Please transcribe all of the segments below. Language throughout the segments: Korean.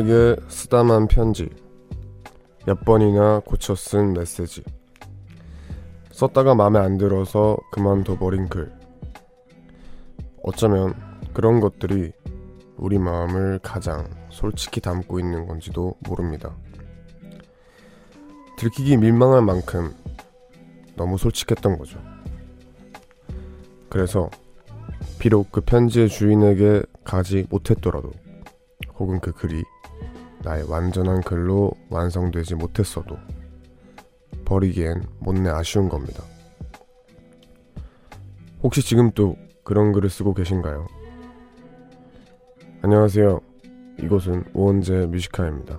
누군가에게 쓰다만 편지. 몇 번이나 고쳐 쓴 메시지. 썼다가 마음에 안 들어서 그만둬버린 글. 어쩌면 그런 것들이 우리 마음을 가장 솔직히 담고 있는 건지도 모릅니다. 들키기 민망할 만큼 너무 솔직했던 거죠. 그래서 비록 그 편지의 주인에게 가지 못했더라도 혹은 그 글이 나의 완전한 글로 완성되지 못했어도 버리기엔 못내 아쉬운 겁니다. 혹시 지금 또 그런 글을 쓰고 계신가요? 안녕하세요. 이곳은 우원재 뮤지카입니다.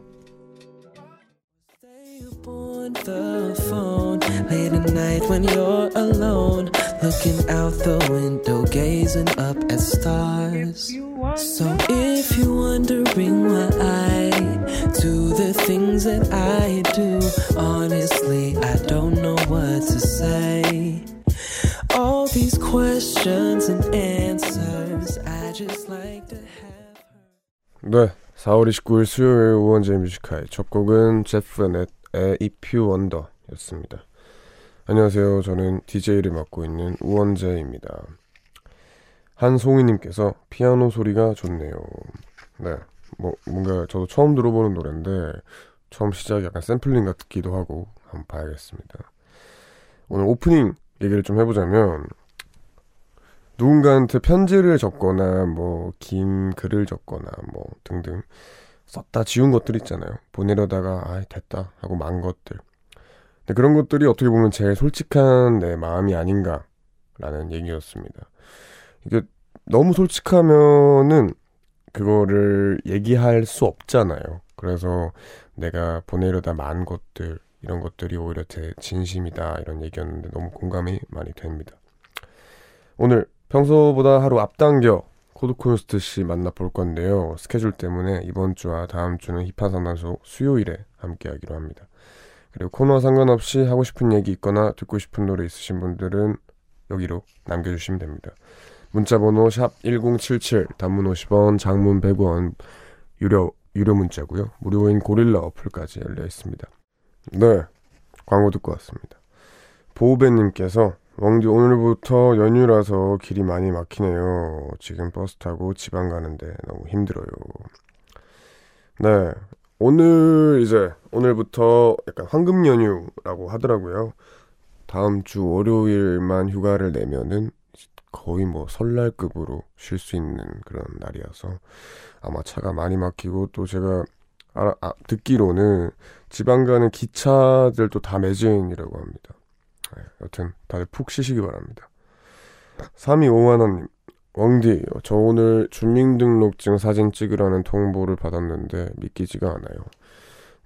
The things that I do, honestly, I don't know what to say. All these questions and answers, I just like to have. 네, 4월 29일 수요일 우원재 뮤지카의 첫 곡은 제프 넷 If You Wonder 였습니다. 안녕하세요. 저는 DJ를 맡고 있는 우원재입니다. 한송이님께서 피아노 소리가 좋네요. 네. 뭐, 뭔가 저도 처음 들어보는 노래인데, 처음 시작이 약간 샘플링 같기도 하고, 한번 봐야겠습니다. 오늘 오프닝 얘기를 좀 해보자면, 누군가한테 편지를 적거나, 뭐, 긴 글을 적거나, 뭐, 등등. 썼다 지운 것들 있잖아요. 보내려다가 아 됐다 하고 만 것들. 근데 그런 것들이 어떻게 보면 제일 솔직한 내 마음이 아닌가라는 얘기였습니다. 이게 너무 솔직하면은 그거를 얘기할 수 없잖아요. 그래서 내가 보내려다 만 것들 이런 것들이 오히려 제 진심이다 이런 얘기였는데 너무 공감이 많이 됩니다. 오늘 평소보다 하루 앞당겨 코드콘스트 씨 만나볼 건데요. 스케줄 때문에 이번 주와 다음 주는 힙한 상담소 수요일에 함께 하기로 합니다. 그리고 코너와 상관없이 하고 싶은 얘기 있거나 듣고 싶은 노래 있으신 분들은 여기로 남겨주시면 됩니다. 문자번호 샵 1077, 단문 50원, 장문 100원, 유료, 유료 문자고요. 무료인 고릴라 어플까지 열려 있습니다. 네, 광고 듣고 왔습니다. 보우배님께서 왕디 오늘부터 연휴라서 길이 많이 막히네요. 지금 버스 타고 지방 가는데 너무 힘들어요. 네. 오늘 이제 오늘부터 약간 황금 연휴라고 하더라고요. 다음 주 월요일만 휴가를 내면은 거의 뭐 설날급으로 쉴 수 있는 그런 날이어서 아마 차가 많이 막히고 또 제가 알아, 아, 듣기로는 지방 가는 기차들도 다 매진이라고 합니다. 네, 여튼 다들 푹 쉬시기 바랍니다. 3251님, 왕디, 저 오늘 주민등록증 사진 찍으라는 통보를 받았는데 믿기지가 않아요.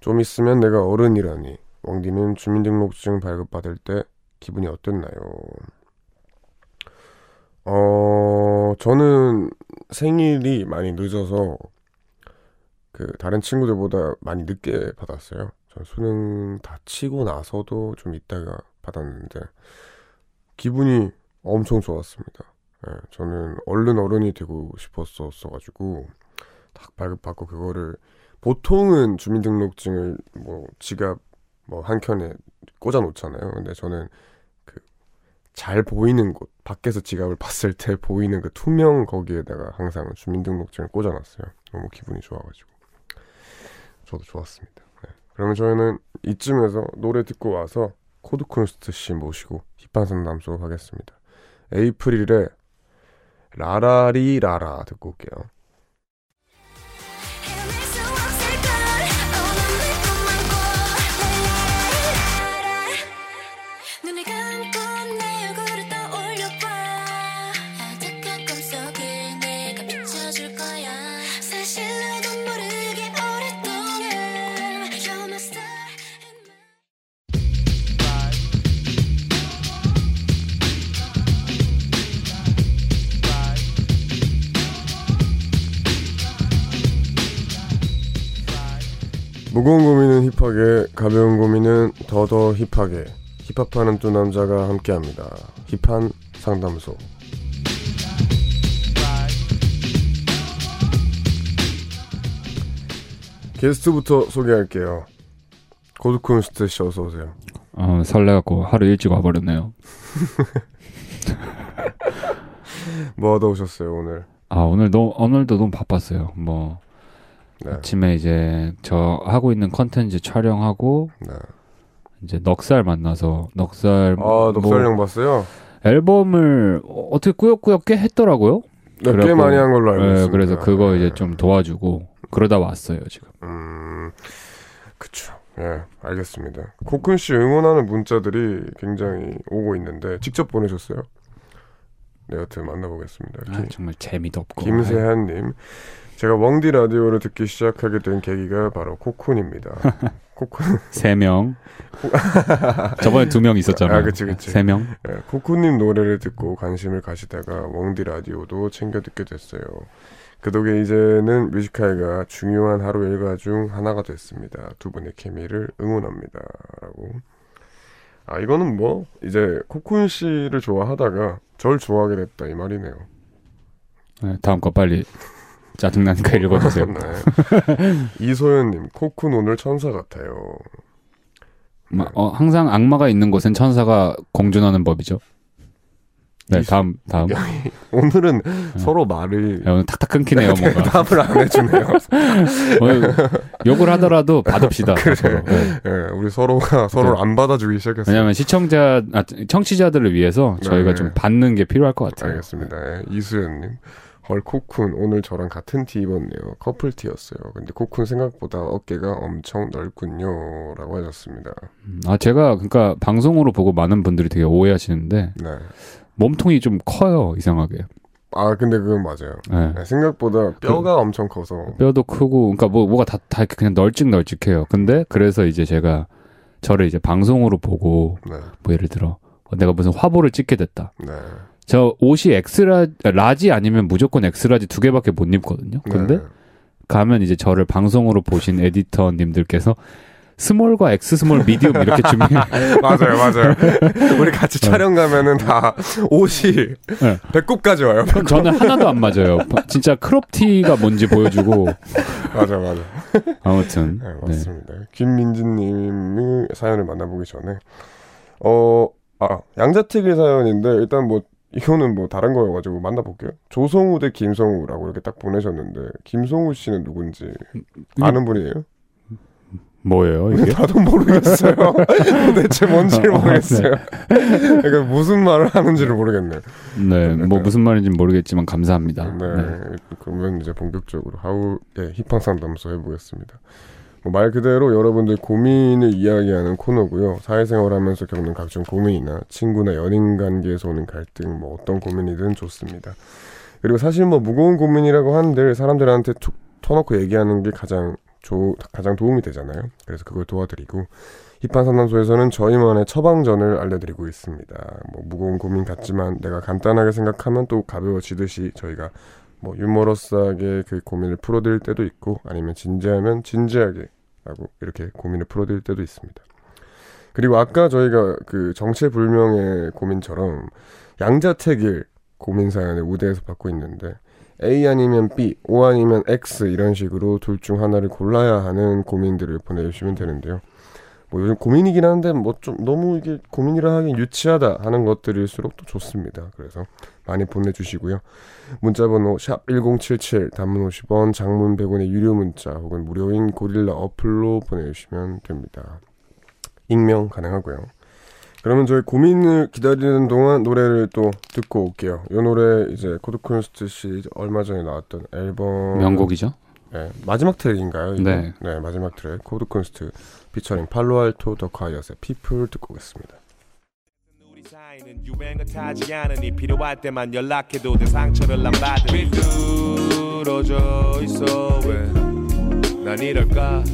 좀 있으면 내가 어른이라니. 왕디는 주민등록증 발급받을 때 기분이 어땠나요? 어, 저는 생일이 많이 늦어서 그 다른 친구들보다 많이 늦게 받았어요. 저 수능 다 치고 나서도 좀 있다가 받았는데 기분이 엄청 좋았습니다. 네, 저는 얼른 어른이 되고 싶었었어가지고 딱 발급받고 그거를 보통은 주민등록증을 뭐 지갑 뭐 한 켠에 꽂아 놓잖아요. 근데 저는 그 잘 보이는 곳 밖에서 지갑을 봤을 때 보이는 그 투명 거기에다가 항상 주민등록증을 꽂아놨어요. 너무 기분이 좋아가지고 저도 좋았습니다. 네. 그러면 저희는 이쯤에서 노래 듣고 와서 코드 쿤스트 씨 모시고 힙한 상담소 하겠습니다. 에이프릴의 라라리라라 듣고 올게요. 무거운 고민은 힙하게, 가벼운 고민은 더더 힙하게. 힙합하는 두 남자가 함께합니다. 힙한 상담소. 게스트부터 소개할게요. 고드쿤스트 씨 어서 오세요. 어, 설레갖고 하루 일찍 와버렸네요. 뭐 하다 오셨어요 오늘? 아 오늘 너 오늘도 너무 바빴어요. 뭐 네. 아침에 이제 저 하고 있는 컨텐츠 촬영하고 네. 이제 넉살 만나서 넉살 아 녹살령 봤어요? 앨범을 어- 어떻게 꾸역꾸역 꽤 했더라고요. 네, 꽤 그래갖고- 많이 한 걸로 알고 네, 있습니다. 그래서 그거 네. 이제 좀 도와주고 그러다 왔어요 지금. 음, 그쵸. 예, 알겠습니다. 코쿤 씨 응원하는 문자들이 굉장히 오고 있는데 직접 보내셨어요? 네, 여튼 만나보겠습니다. 아, 김, 정말 재미도 없고. 김세한님, 제가 웡디 라디오를 듣기 시작하게 된 계기가 바로 코쿤입니다. 코쿤, 세 명. 저번에 두 명 있었잖아요. 아, 그치, 그치. 세 명. 예, 코쿤님 노래를 듣고 관심을 가시다가 웡디 라디오도 챙겨 듣게 됐어요. 그 덕에 이제는 뮤지카이가 중요한 하루 일과 중 하나가 됐습니다. 두 분의 케미를 응원합니다. 라고. 아, 이거는 뭐, 이제 코쿤 씨를 좋아하다가 절 좋아하게 됐다, 이 말이네요. 네, 다음 거 빨리 짜증나니까 읽어주세요. 네. 이소연님, 코쿤 오늘 천사 같아요. 마- 어, 항상 악마가 있는 곳엔 천사가 공존하는 법이죠. 네, 이- 다음, 다음. 오늘은 서로 말을 야, 오늘 탁탁 끊기네요, 뭔가. 대답을 안 해주네요. 오늘 욕을 하더라도 받읍시다. 서로. 네. 예, 우리 서로가 서로를 안 받아주기 시작했어요. 왜냐면 시청자, 아, 청취자들을 위해서 저희가 네. 좀 받는 게 필요할 것 같아요. 알겠습니다. 예, 이수연님. 헐 코쿤 오늘 저랑 같은 티 입었네요. 커플 티였어요. 근데 코쿤 생각보다 어깨가 엄청 넓군요라고 하셨습니다. 음, 아, 제가, 그러니까 방송으로 보고 많은 분들이 되게 오해하시는데, 네. 몸통이 좀 커요, 이상하게. 아 근데 그건 맞아요. 네. 네, 생각보다 뼈가 엄청 커서 뼈도 크고, 그러니까 뭐, 뭐가 다, 다 이렇게 그냥 널찍널찍해요. 근데, 그래서 이제 제가 저를 이제 방송으로 보고, 네, 뭐 예를 들어, 어, 내가 무슨 화보를 찍게 됐다. 네, 저 옷이 X-la, large 아니면 무조건 X-large 두 개밖에 못 입거든요. 근데 네. 가면 이제 저를 방송으로 보신 에디터님들께서 small과 X small medium 이렇게 준비. 맞아요, 맞아요. 우리 같이 촬영 가면은 다 옷이 네. 배꼽까지 와요. 저는 하나도 안 맞아요. 진짜 크롭티가 뭔지 보여주고 맞아, 맞아. 아무튼 네, 네. 맞습니다. 김민진님이 사연을 만나보기 전에 어, 아 양자택일 사연인데 일단 뭐 이거는 뭐 다른 거여가지고 만나볼게요. 조성우 대 김성우라고 이렇게 딱 보내셨는데 김성우 씨는 누군지 아는 분이에요? 뭐예요 이게? 나도 모르겠어요. 도대체 뭔지를 어, 모르겠어요. 그러니까 무슨 말을 하는지를 모르겠네요. 네, 뭐 무슨 말인지 는 모르겠지만 감사합니다. 네, 네. 그러면 이제 본격적으로 하우의 힙한 상담소 해보겠습니다. 뭐말 그대로 여러분들 고민을 이야기하는 코너고요. 사회생활 하면서 겪는 각종 고민이나 친구나 연인 관계에서 오는 갈등, 뭐 어떤 고민이든 좋습니다. 그리고 사실 뭐 무거운 고민이라고 하는데 사람들한테 툭 터놓고 얘기하는 게 가장 조, 가장 도움이 되잖아요. 그래서 그걸 도와드리고 힙한 상담소에서는 저희만의 처방전을 알려드리고 있습니다. 뭐 무거운 고민 같지만 내가 간단하게 생각하면 또 가벼워지듯이 저희가 뭐 유머러스하게 그 고민을 풀어드릴 때도 있고 아니면 진지하면 진지하게 라고 이렇게 고민을 풀어드릴 때도 있습니다. 그리고 아까 저희가 그 정체불명의 고민처럼 양자택일 고민 사연을 우대에서 받고 있는데 A 아니면 B, O 아니면 X 이런 식으로 둘 중 하나를 골라야 하는 고민들을 보내주시면 되는데요. 뭐 요즘 고민이긴 한데 뭐 좀 너무 이게 고민이라 하긴 유치하다 하는 것들일수록 또 좋습니다. 그래서 많이 보내주시고요. 문자번호 샵 #1077 단문 50원, 장문 100원의 유료 문자 혹은 무료인 고릴라 어플로 보내주시면 됩니다. 익명 가능하고요. 그러면 저희 고민을 기다리는 동안 노래를 또 듣고 올게요. 이 노래 이제 코드쿤스트 씨 얼마 전에 나왔던 앨범 명곡이죠. 네, 마지막 트랙인가요? 이거? 네. 네, 마지막 트랙 코드쿤스트 피처링 팔로알토 더 콰이엇의 People 듣고 오겠습니다. 사이는 유행을 타지 않으니 필요할 때만 연락해도 내 상처를 안 받으니 삐뚤어져 있어. 왜난 이럴까?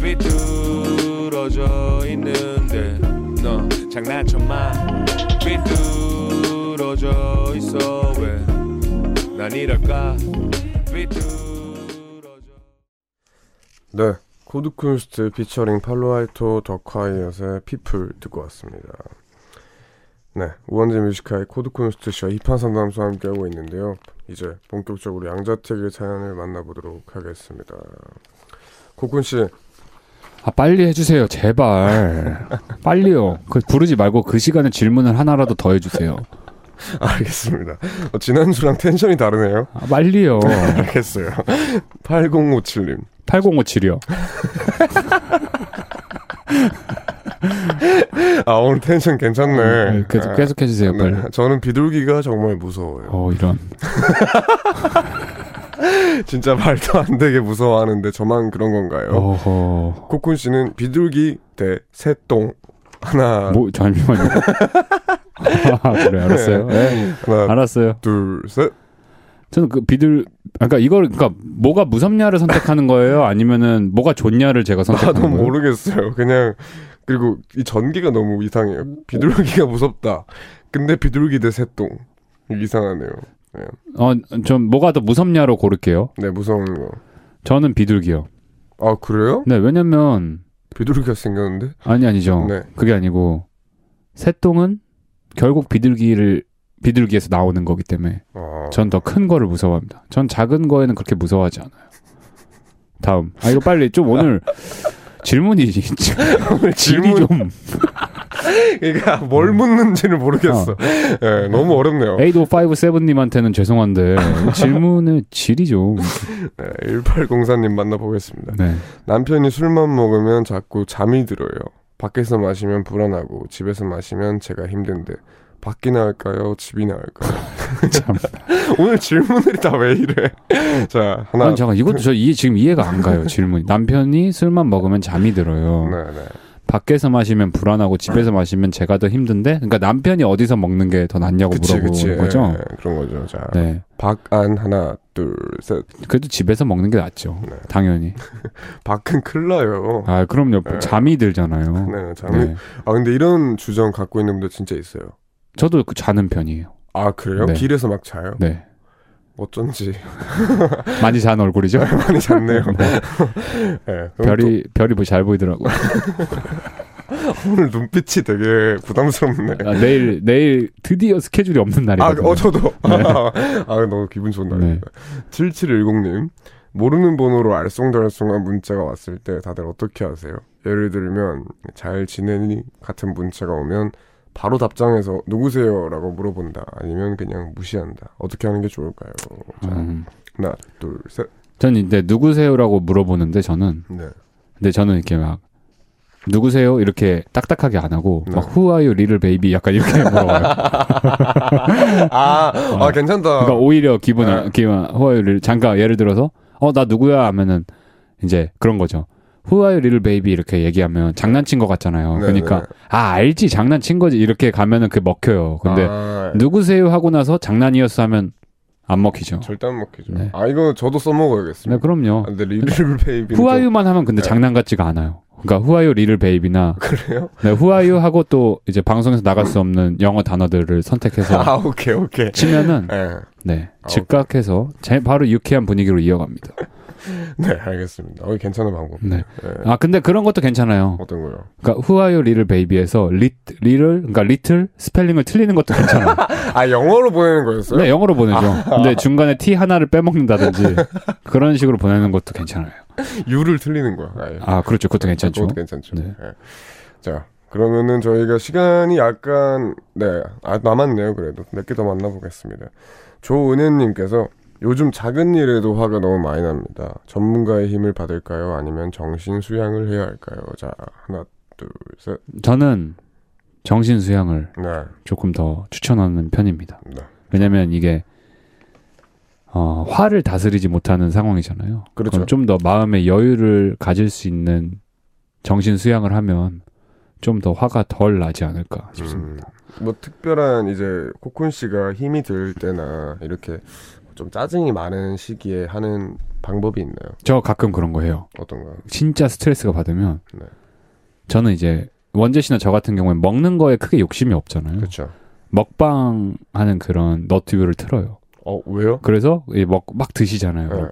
삐뚤어져 있는데. 너 장난치냐? 삐뚤어져 있어. 왜난 이럴까? 삐뚤어져. 네, 코드쿤스트 피처링 팔로알토 더 콰이엇의 People 듣고 왔습니다. 네, 우원재 Music High 코드쿤스트 씨와 힙한 상담소 함께하고 있는데요. 이제 본격적으로 양자택일 사연을 만나보도록 하겠습니다. 코쿤 씨, 아 빨리 해주세요 제발 빨리요 그 부르지 말고 그 시간에 질문을 하나라도 더 해주세요 알겠습니다. 어, 지난주랑 텐션이 다르네요. 아, 빨리요 알겠어요. 8057님. 8057이요 아, 오늘 텐션 괜찮네. 네, 계속 아, 계속 해주세요 빨리. 네, 저는 비둘기가 정말 무서워요. 어 이런. 진짜 말도 안 되게 무서워하는데 저만 그런 건가요? 어허. 코쿤 씨는 비둘기 대 새똥. 하나, 뭐 잠시만요. 아, 그래 알았어요. 네, 하나, 알았어요. 둘, 셋. 저는 그 비둘 그러니까 이걸 그러니까 뭐가 무섭냐를 선택하는 거예요 아니면은 뭐가 좋냐를 제가 나도 선택하는 거예요 모르겠어요. 그냥 그리고 이 전기가 너무 이상해요. 비둘기가 무섭다. 근데 비둘기 대 새똥 이상하네요. 어좀 뭐가 더 무섭냐로 고를게요 네 무서운 거. 저는 비둘기요 아 그래요? 네 왜냐면 비둘기가 생겼는데? 아니 아니죠. 네. 그게 아니고 새똥은 결국 비둘기를 비둘기에서 나오는 거기 때문에 아, 전더 큰 거를 무서워합니다. 전 작은 거에는 그렇게 무서워하지 않아요. 다음. 아 이거 빨리 좀 오늘 질문이 질이 질문- 좀 그러니까 뭘 묻는지를 모르겠어. 예, 너무 어렵네요. 8557님한테는 죄송한데 질문의 질이 좀 네, 1804님 만나보겠습니다. 네. 남편이 술만 먹으면 자꾸 잠이 들어요. 밖에서 마시면 불안하고 집에서 마시면 제가 힘든데 밖이나 할까요? 집이나 할까요? 참. 오늘 질문들이 다 왜 이래? 자 하나. 아니 잠깐 이것도 저 이해 지금 이해가 안 가요. 질문이. 남편이 술만 먹으면 잠이 들어요. 네, 네. 밖에서 마시면 불안하고 집에서 마시면 제가 더 힘든데 그러니까 남편이 어디서 먹는 게 더 낫냐고 그치, 물어보는 그치. 거죠. 예, 그런 거죠. 자, 네. 박안 하나, 둘, 셋. 그래도 집에서 먹는 게 낫죠. 네. 당연히. 박은 큰일 나요. 아, 그럼요. 네. 잠이 들잖아요. 네, 잠이. 네. 아, 근데 이런 주장 갖고 있는 분들 진짜 있어요. 저도 그 자는 편이에요. 아, 그래요? 네. 길에서 막 자요? 네. 어쩐지. 많이 자는 얼굴이죠. 많이 잤네요. 네. 그럼 별이 별이 뭐잘 보이더라고. 요또 오늘 눈빛이 되게 부담스럽네. 아, 내일 내일 드디어 스케줄이 없는 아, 날이거든요. 어, 저도. 네. 아, 너무 기분 좋은 날입니다. 7710님. 모르는 번호로 알쏭달쏭한 문자가 왔을 때 다들 어떻게 하세요? 예를 들면, 잘 지내니? 같은 문자가 오면 바로 답장해서 누구세요? 라고 물어본다. 아니면 그냥 무시한다. 어떻게 하는 게 좋을까요? 자, 음. 하나, 둘, 셋. 전 이제 누구세요라고 물어보는데 저는 네. 근데 저는 이렇게 막 누구세요 이렇게 딱딱하게 안 하고 네. 막 Who are you little baby 약간 이렇게 물어봐요. 아, 아, 괜찮다. 그러니까 오히려 기분 네. 안- 기분 호화율을 잠깐 예를 들어서 어 나 누구야 하면은 이제 그런 거죠. Who are you little baby 이렇게 얘기하면 장난친 것 같잖아요. 네, 그러니까 네. 아 알지 장난친 거지 이렇게 가면은 그게 먹혀요. 근데 아, 누구세요 하고 나서 장난이었어 하면 안 먹히죠. 절대 안 먹히죠. 네. 아, 이거 저도 써먹어야겠습니다. 네 그럼요. 아, 근데 little baby. Who are you만 하면 근데 네. 장난 같지가 않아요. 그러니까 Who are you little baby나 그래요? 네, 후아유 하고 또 이제 방송에서 나갈 수 없는 영어 단어들을 선택해서 아, 오케이, 오케이. 치면은 네. 네 아, 즉각해서 제 바로 유쾌한 분위기로 이어갑니다. 네, 알겠습니다. 어, 괜찮은 방법. 네. 네. 아 근데 그런 것도 괜찮아요. 어떤 거요? 그러니까 who are you little baby에서 리 little 그러니까 little 스펠링을 틀리는 것도 괜찮아요. 아, 영어로 보내는 거였어요? 네 영어로 보내죠. 근데 중간에 T 하나를 빼먹는다든지 그런 식으로 보내는 것도 괜찮아요. you를 틀리는 거야. 아예. 아 그렇죠. 그것도 괜찮죠. 그것도 괜찮죠. 네. 네. 자, 그러면은 저희가 시간이 약간, 네, 아, 남았네요. 그래도. 몇 개 더 만나 보겠습니다. 조은혜 님께서 요즘 작은 일에도 화가 너무 많이 납니다. 전문가의 힘을 받을까요? 아니면 정신 수양을 해야 할까요? 자, 하나, 둘, 셋. 저는 정신 수양을 네, 조금 더 추천하는 편입니다. 네. 왜냐면 이게 어, 화를 다스리지 못하는 상황이잖아요. 그렇죠. 좀 더 마음의 여유를 가질 수 있는 정신 수양을 하면 좀 더 화가 덜 나지 않을까 싶습니다. 음, 뭐 특별한 이제 코쿤 씨가 힘이 들 때나 이렇게 좀 짜증이 많은 시기에 하는 방법이 있나요? 저 가끔 그런 거 해요. 어떤가? 진짜 스트레스가 받으면 네. 저는 이제 원재 씨나 저 같은 경우에 먹는 거에 크게 욕심이 없잖아요. 그렇죠. 먹방 하는 그런 너튜브를 틀어요. 어 왜요? 그래서 이 먹, 막 드시잖아요. 네.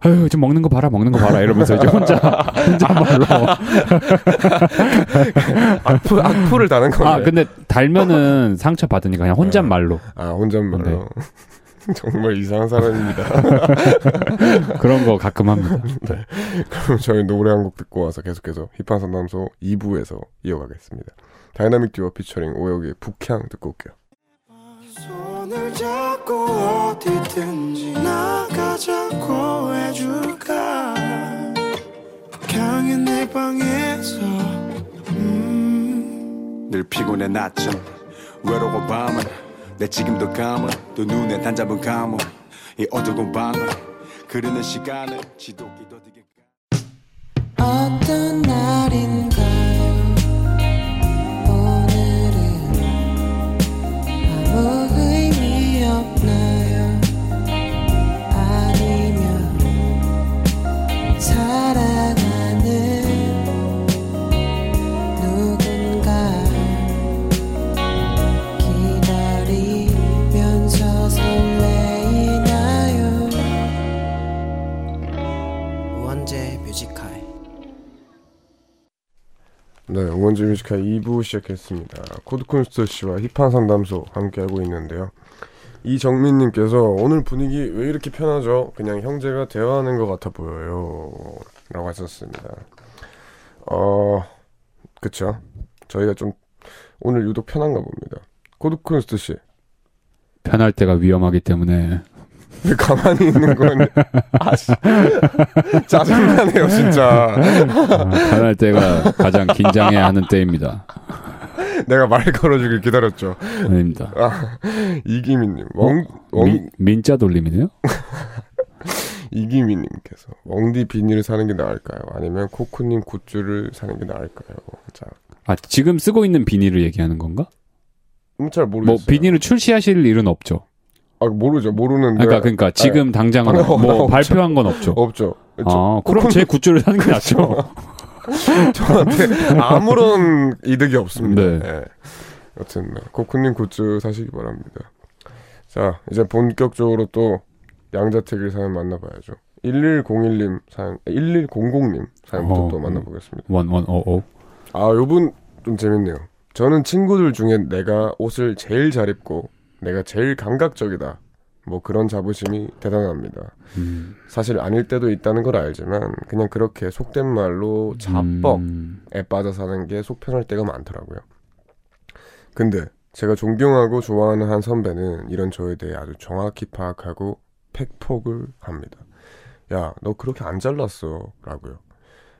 아유, 지금 먹는 거 봐라, 먹는 거 봐라 이러면서 이제 혼자 혼자 말로. 악플, 악플을 다는 건가요? 아, 근데 달면은 상처 받으니까 그냥 혼잣말로. 아 혼잣말로. 네. 정말 이상한 사람입니다. 그런 거 가끔 합니다. 그럼 저희 노래 한 곡 듣고 와서 계속해서 힙한 상담소 2부에서 이어가겠습니다. 다이나믹 듀오 피처링 오혁의 북향 듣고 올게요. 손을 잡고 어디든지 나가자고 해줄까 북향의 내 방에서 음 늘 피곤해 낮잠 외로워 밤은 내 지금도 감은 또 눈에 단 잡은 감은 이 어두운 방은 그르는 시간을 지독히 더디게 어떤 날 Music High 2부 시작했습니다. 코드쿤스트 씨와 힙한 상담소 함께하고 있는데요. 이정민님께서 오늘 분위기 왜 이렇게 편하죠? 그냥 형제가 대화하는 것 같아 보여요. 라고 하셨습니다. 어, 그쵸. 저희가 좀 오늘 유독 편한가 봅니다. 코드쿤스트 씨. 편할 때가 위험하기 때문에 왜 가만히 있는 건, 아 씨. 짜증나네요, 진짜. 아, 편할 때가 가장 긴장해야 하는 때입니다. 내가 말 걸어주길 기다렸죠. 아닙니다. 이기민님, 멍, 멍, 민, 민자 돌림이네요? 이기민님께서 멍디 비닐을 사는 게 나을까요? 아니면 코코님 굿즈를 사는 게 나을까요? 자, 아, 지금 쓰고 있는 비닐을 얘기하는 건가? 음, 잘 모르겠어요. 뭐 비닐을 출시하실 일은 없죠. 아, 모르죠. 모르는데 그러니까 그러니까 지금 당장은 네. 방금 뭐 없죠. 발표한 건 없죠. 없죠. 아, 그럼 제 굿즈를 사는 게 낫죠. 저한테 아무런 이득이 없습니다. 네. 네. 여튼 네. 코코님 굿즈 사시기 바랍니다. 자, 이제 본격적으로 또 양자택일 사연 만나봐야죠. 1101님 사연, 1100님 사연부터 어, 또 만나보겠습니다. 원원오오. 아, 요분 좀 재밌네요. 저는 친구들 중에 내가 옷을 제일 잘 입고 내가 제일 감각적이다. 뭐 그런 자부심이 대단합니다. 음. 사실 아닐 때도 있다는 걸 알지만 그냥 그렇게 속된 말로 자뻑에 음. 빠져 사는 게 속 편할 때가 많더라고요. 근데 제가 존경하고 좋아하는 한 선배는 이런 저에 대해 아주 정확히 파악하고 팩폭을 합니다. 야, 너 그렇게 안 잘났어. 라고요.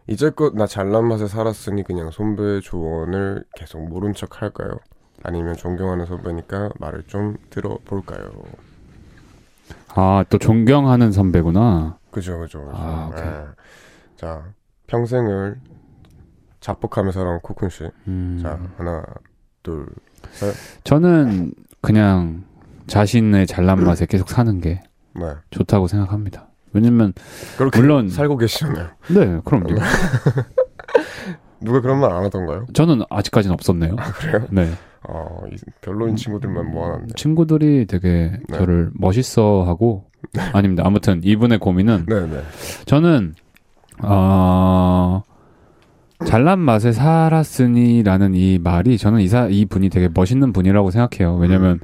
이제껏 나 잘난 맛에 살았으니 그냥 선배의 조언을 계속 모른 척 할까요? 아니면 존경하는 선배니까 말을 좀 들어볼까요? 아, 또 존경하는 선배구나. 그죠, 그죠. 그죠. 아, 오케이. 예. 자, 평생을 자뻑하며 살아온 코쿤 씨. 음. 자, 하나, 둘, 저는 그냥 자신의 잘난 맛에 계속 사는 게 네. 좋다고 생각합니다. 왜냐면 물론- 살고 계시잖아요. 네, 그럼요. 누가 그런 말 안 하던가요? 저는 아직까지는 없었네요. 그래요? 네. 어, 이 별로인 친구들만 모아놨네. 친구들이 되게 네. 저를 멋있어 하고 아닙니다. 아무튼 이분의 고민은 네네. 저는 어 잘난 맛에 살았으니라는 이 말이 저는 이사 이 분이 되게 멋있는 분이라고 생각해요. 왜냐면 음.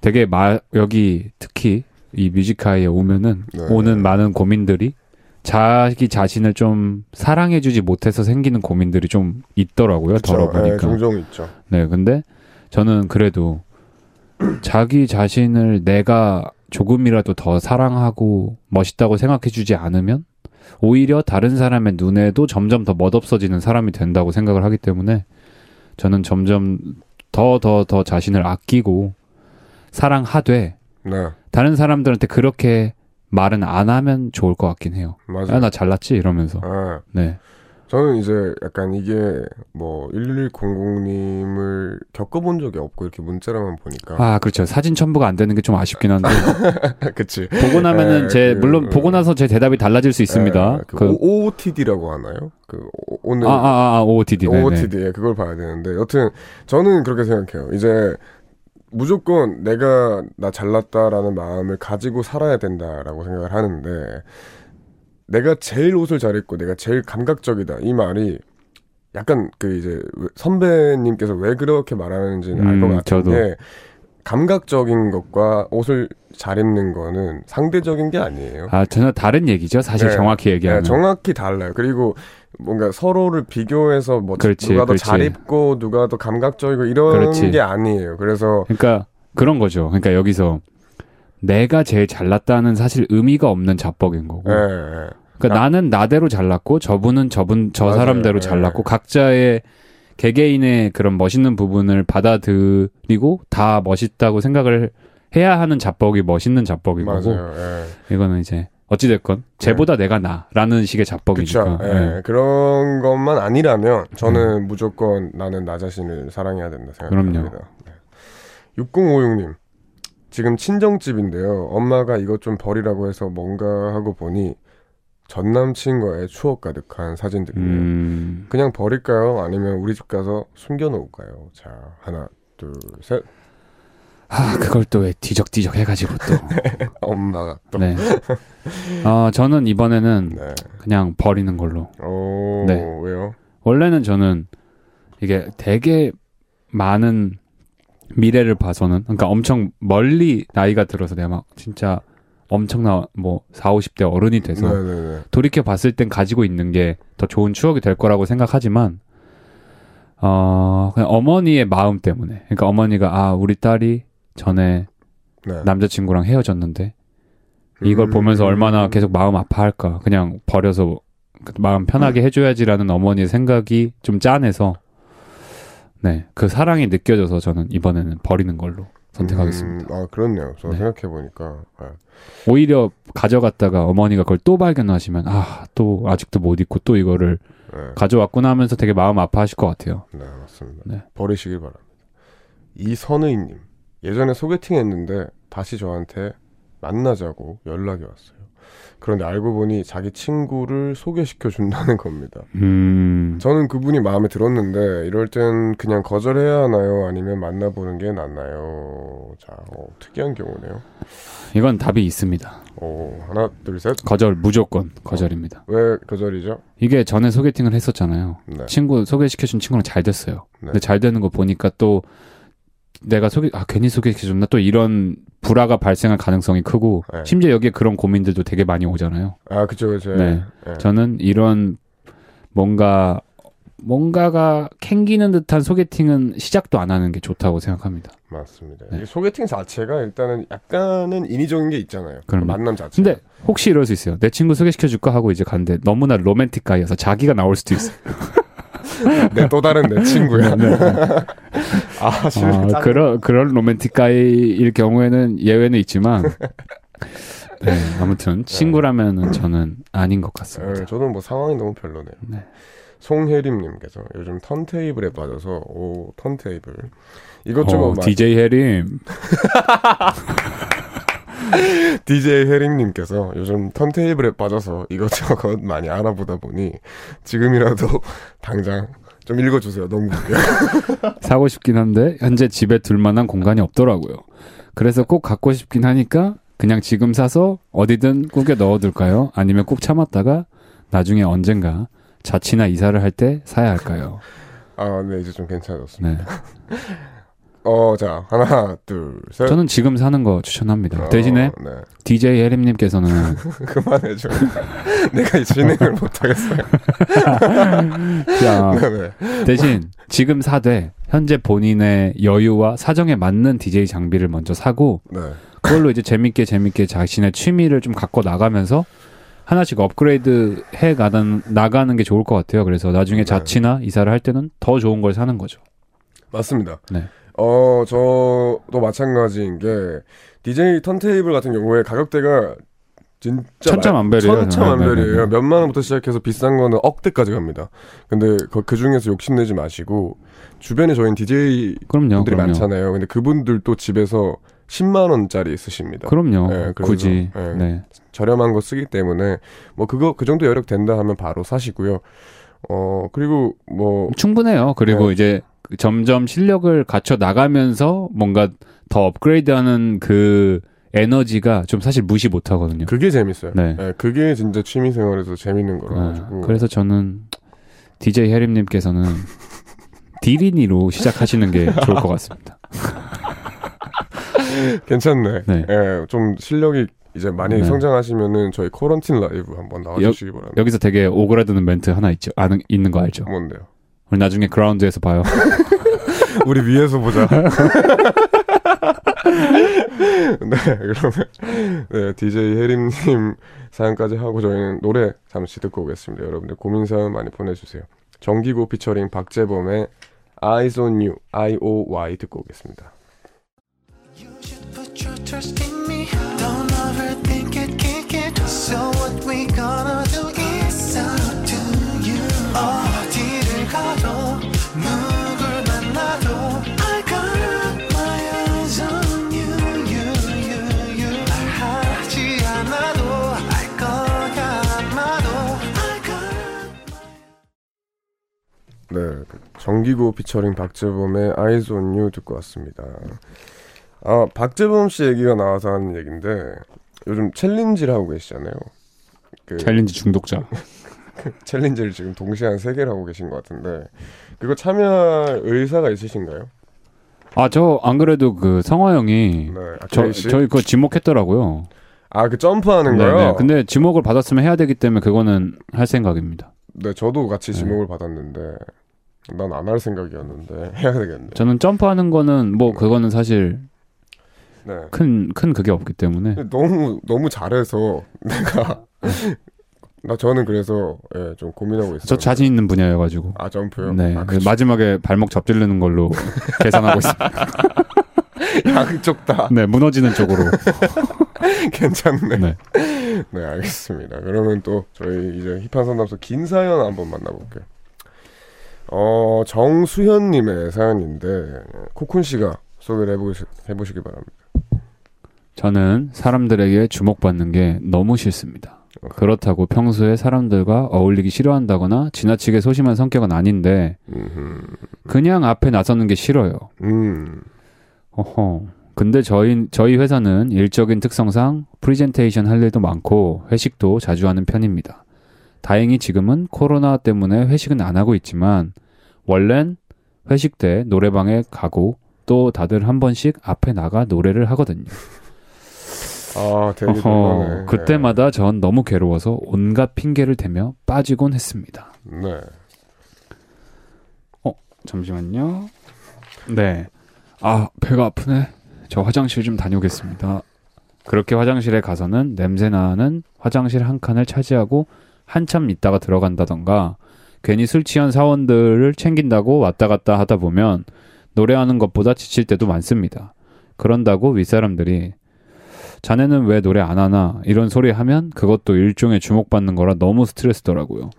되게 마, 여기 특히 이 뮤지카에 오면은 네. 오는 많은 고민들이 자기 자신을 좀 사랑해주지 못해서 생기는 고민들이 좀 있더라고요. 그쵸. 덜어보니까. 예, 종종 있죠. 네, 근데 저는 그래도 자기 자신을 내가 조금이라도 더 사랑하고 멋있다고 생각해주지 않으면 오히려 다른 사람의 눈에도 점점 더 멋없어지는 사람이 된다고 생각을 하기 때문에 저는 점점 더 더 더 자신을 아끼고 사랑하되 네. 다른 사람들한테 그렇게 말은 안 하면 좋을 것 같긴 해요. 맞아요. 야, 나 잘났지 이러면서. 예. 네. 저는 이제 약간 이게 뭐 1100님을 겪어본 적이 없고 이렇게 문자로만 보니까 아, 그렇죠. 사진 첨부가 안 되는 게 좀 아쉽긴 한데 그치 보고 나면은 에, 제 그, 물론 보고 나서 제 대답이 달라질 수 있습니다. 예, 그그 OOTD라고 하나요? 그 오- 오늘 아, 아, 아, OOTD. 네, 네. OOTD에 그걸 봐야 되는데 여튼 저는 그렇게 생각해요. 이제 무조건 내가 나 잘났다라는 마음을 가지고 살아야 된다라고 생각을 하는데 내가 제일 옷을 잘 입고 내가 제일 감각적이다 이 말이 약간 그 이제 선배님께서 왜 그렇게 말하는지는 알것 음, 같은 저도. 게 감각적인 것과 옷을 잘 입는 거는 상대적인 게 아니에요. 아 전혀 다른 얘기죠. 사실 네. 정확히 얘기하면. 네, 정확히 달라요. 그리고 뭔가 서로를 비교해서 뭐 그렇지, 누가 더. 잘 입고 누가 더 감각적이고 이런 그렇지. 게 아니에요. 그래서 그러니까 그런 거죠. 그러니까 여기서 내가 제일 잘났다는 사실 의미가 없는 자뻑인 거고. 예, 예. 그러니까 나- 나는 나대로 잘났고 저분은 저분 저. 사람대로 네. 잘났고 각자의 개개인의 그런 멋있는 부분을 받아들이고 다 멋있다고 생각을 해야 하는 자뻑이 멋있는 자뻑인 거고. 예. 이거는 이제 어찌 됐건 쟤보다 내가 나라는 식의 자뻑이니까. 예. 예. 그런 것만 아니라면 저는 무조건 나는 나 자신을 사랑해야 된다 생각합니다. 그럼요. 네. 6056님. 지금 친정집인데요. 엄마가 이것 좀 버리라고 해서 뭔가 하고 보니 전 남친과의 추억 가득한 사진들이네요. 음, 그냥 버릴까요? 아니면 우리 집 가서 숨겨놓을까요? 자, 하나, 둘, 셋. 아 그걸 또 왜 뒤적뒤적 해가지고 또. 엄마가 또. 네. 어 저는 이번에는 네. 그냥 버리는 걸로. 오, 네. 왜요? 원래는 저는 이게 되게 많은 미래를 봐서는 그러니까 엄청 멀리 나이가 들어서 내가 막 진짜 엄청나 뭐 4, 50대 어른이 돼서 네네네. 돌이켜 봤을 땐 가지고 있는 게 더 좋은 추억이 될 거라고 생각하지만 어 그냥 어머니의 마음 때문에 그러니까 어머니가 아 우리 딸이 전에 네. 남자친구랑 헤어졌는데 이걸 음. 보면서 얼마나 계속 마음 아파할까 그냥 버려서 마음 편하게 해줘야지라는 어머니의 생각이 좀 짠해서 네 그 사랑이 느껴져서 저는 이번에는 버리는 걸로 선택하겠습니다. 음, 아, 그렇네요. 저 네. 생각해 보니까. 네. 오히려 가져갔다가 어머니가 그걸 또 발견하시면 아 또 아직도 못 입고 또 이거를 네. 가져왔구나 하면서 되게 마음 아파하실 것 같아요. 네, 맞습니다. 네. 버리시길 바랍니다. 이선의님. 예전에 소개팅 했는데 다시 저한테 만나자고 연락이 왔어요. 그런데 알고 보니 자기 친구를 소개시켜 준다는 겁니다. 음 저는 그분이 마음에 들었는데 이럴 땐 그냥 거절해야 하나요? 아니면 만나보는 게 낫나요? 자, 어, 특이한 경우네요. 이건 답이 있습니다. 오, 하나, 둘, 셋. 거절 무조건 거절입니다. 왜 거절이죠? 이게 전에 소개팅을 했었잖아요. 네. 친구 소개시켜준 친구랑 잘 됐어요. 네. 근데 잘 되는 거 보니까 또 내가 소개 아 괜히 소개시켜줬나 또 이런 불화가 발생할 가능성이 크고 네. 심지어 여기에 그런 고민들도 되게 많이 오잖아요. 아, 그쵸, 그쵸. 네. 네. 저는 이런 뭔가 뭔가가 캥기는 듯한 소개팅은 시작도 안 하는 게 좋다고 생각합니다. 맞습니다. 네. 이 소개팅 자체가 일단은 약간은 인위적인 게 있잖아요. 그럼요. 만남 자체. 근데 혹시 이럴 수 있어요. 내 친구 소개시켜 줄까 하고 이제 갔는데 너무나 로맨틱 가이여서 자기가 나올 수도 있어 요. 내또 다른 내 친구야. 아, 아, 진짜. 그런 그런 로맨틱 가이일 경우에는 예외는 있지만 네, 아무튼 친구라면은 저는 아닌 것 같습니다. 네, 저는 뭐 상황이 너무 별로네요. 네. 송혜림님께서 요즘 턴테이블에 빠져서 오 턴테이블 이것저것 어, 많이 DJ 해림 DJ 혜림님께서 요즘 턴테이블에 빠져서 이것저것 많이 알아보다 보니 지금이라도 당장 좀 읽어주세요. 너무 웃겨. 사고 싶긴 한데 현재 집에 둘 만한 공간이 없더라고요. 그래서 꼭 갖고 싶긴 하니까 그냥 지금 사서 어디든 꾸겨 넣어둘까요? 아니면 꼭 참았다가 나중에 언젠가 자취나 이사를 할 때 사야 할까요? 아, 네 이제 좀 괜찮아졌습니다. 네. 어, 자 하나, 둘, 셋. 저는 지금 사는 거 추천합니다. 어, 대신에 네. DJ 해림님께서는 그만해줘. 내가 이 진행을 못하겠어요. 자, 네. 대신 지금 사되 현재 본인의 여유와 사정에 맞는 DJ 장비를 먼저 사고 네. 그걸로 이제 재밌게 재밌게 자신의 취미를 좀 갖고 나가면서 하나씩 업그레이드 해 가는 나가는 게 좋을 것 같아요. 그래서 나중에 네. 자취나 이사를 할 때는 더 좋은 걸 사는 거죠. 맞습니다. 네. 어, 저도 마찬가지인 게 DJ 턴테이블 같은 경우에 가격대가 진짜 천차만별이에요. 천차만별이에요. 네, 네, 네. 몇만 원부터 시작해서 비싼 거는 억대까지 갑니다. 근데 그, 그 중에서 욕심내지 마시고 주변에 저희는 DJ 그럼요. 분들이 그럼요. 많잖아요. 근데 그분들도 집에서 10만 원짜리 쓰십니다. 그럼요. 네, 굳이. 네. 네. 저렴한 거 쓰기 때문에 뭐 그거 그 정도 여력 된다 하면 바로 사시고요. 어 그리고 뭐 충분해요. 그리고 네. 이제 점점 실력을 갖춰 나가면서 뭔가 더 업그레이드하는 그 에너지가 좀 사실 무시 못 하거든요. 그게 재밌어요. 네. 네, 그게 진짜 취미 생활에서 재밌는 네. 거라 가지고. 그래서 저는 DJ 해림님께서는 디리니로 시작하시는 게 좋을 것 같습니다. 괜찮네. 네. 예, 좀 실력이 이제 많이 네. 성장하시면은 저희 코런틴 라이브 한번 나와주시기 바랍니다. 여기서 되게 오그라드는 멘트 하나 있죠. 아는 있는 거 알죠? 뭔데요? 우리 나중에 그라운드에서 봐요. 우리 위에서 보자. 네, 그러면 네, DJ 혜림님 사연까지 하고 저희는 노래 잠시 듣고 오겠습니다. 여러분들 고민 사연 많이 보내주세요. 정기고 피처링 박재범의 Eyes on You, I-O-Y 듣고 오겠습니다. You should put your trust in me. Don't overthink it, kick it. So what we gonna do is up to you. 어 네, 정기고 피처링 박재범의 Eyes on You 듣고 왔습니다. 아, 박재범 씨 얘기가 나와서 하는 얘기인데 요즘 챌린지를 하고 계시잖아요. 그 챌린지 중독자. 챌린지를 지금 동시에 한 세 개를 하고 계신 것 같은데 그거 참여할 의사가 있으신가요? 아, 저 안 그래도 그 성화 형이 네, 아, 저, 그레이 씨? 저희 그거 지목했더라고요. 아, 그 점프하는 거요? 네, 네. 근데 지목을 받았으면 해야 되기 때문에 그거는 할 생각입니다. 네, 저도 같이 네. 지목을 받았는데 난 안 할 생각이었는데 해야 되겠네. 저는 점프하는 거는 뭐 그거는 사실 네. 큰큰 그게 없기 때문에 너무 너무 잘해서 내가 나 저는 그래서 예, 좀 고민하고 있어요. 저 자신 있는 분야여가지고. 아 점프요? 네. 아, 그래서 마지막에 발목 접질르는 걸로 계산하고 있습니다. 양쪽 다 네, 무너지는 쪽으로. 괜찮네. 네. 네. 알겠습니다. 그러면 또 저희 이제 힙한 상담소 긴 사연 한번 만나볼게요. 어 정수현님의 사연인데 코쿤 씨가 소개를 해보시, 해보시기 바랍니다. 저는 사람들에게 주목받는 게 너무 싫습니다. 그렇다고 평소에 사람들과 어울리기 싫어한다거나 지나치게 소심한 성격은 아닌데. 그냥 앞에 나서는 게 싫어요. 음. 어허. 근데 저희 저희 회사는 일적인 특성상 프리젠테이션 할 일도 많고 회식도 자주 하는 편입니다. 다행히 지금은 코로나 때문에 회식은 안 하고 있지만 원래는 회식 때 노래방에 가고 또 다들 한 번씩 앞에 나가 노래를 하거든요. 아 되게 놀라네. 그때마다 전 너무 괴로워서 온갖 핑계를 대며 빠지곤 했습니다. 네. 잠시만요. 네. 아, 배가 아프네. 저 화장실 좀 다녀오겠습니다. 그렇게 화장실에 가서는 냄새나는 화장실 한 칸을 차지하고 한참 있다가 들어간다던가 괜히 술 취한 사원들을 챙긴다고 왔다 갔다 하다 보면 노래하는 것보다 지칠 때도 많습니다. 그런다고 윗사람들이 자네는 왜 노래 안 하나 이런 소리 하면 그것도 일종의 주목받는 거라 너무 스트레스더라고요.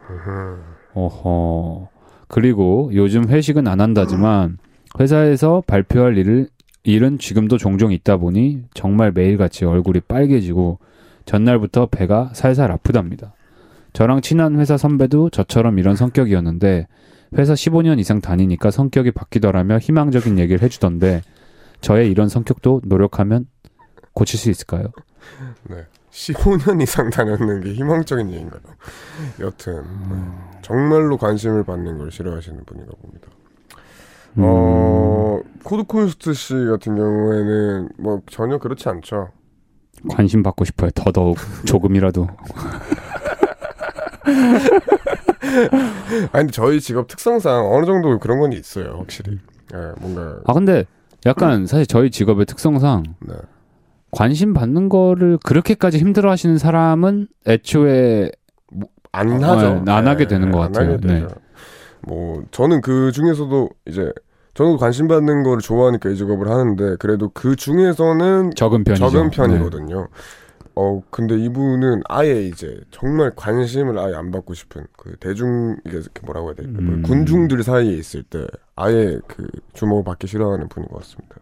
어허. 그리고 요즘 회식은 안 한다지만 회사에서 발표할 일을 일은 지금도 종종 있다 보니 정말 매일같이 얼굴이 빨개지고 전날부터 배가 살살 아프답니다. 저랑 친한 회사 선배도 저처럼 이런 성격이었는데 회사 15년 이상 다니니까 성격이 바뀌더라며 희망적인 얘기를 해주던데 저의 이런 성격도 노력하면 고칠 수 있을까요? 네. 15년 이상 다녔는 게 희망적인 얘기인가요? 여튼 음. 네. 정말로 관심을 받는 걸 싫어하시는 분인가 봅니다. 음. 어 코드콘스트 씨 같은 경우에는 뭐 전혀 그렇지 않죠. 관심 받고 싶어요. 더더욱 조금이라도. 아니 근데 저희 직업 특성상 어느 정도 그런 건 있어요, 확실히. 예, 뭔가 아 근데 약간 사실 저희 직업의 특성상 네. 관심 받는 거를 그렇게까지 힘들어하시는 사람은 애초에 안 어, 하죠. 안 하게 되는 것안 같아요. 되죠. 뭐 저는 그 중에서도 이제 저는 관심 받는 거를 좋아하니까 이 직업을 하는데 그래도 그 중에서는 적은 편이죠. 적은 네. 편이거든요. 어 근데 이분은 아예 이제 정말 관심을 아예 안 받고 싶은 그 대중 이게 뭐라고 해야 될까 음. 군중들 사이에 있을 때 아예 그 주목을 받기 싫어하는 분인 것 같습니다.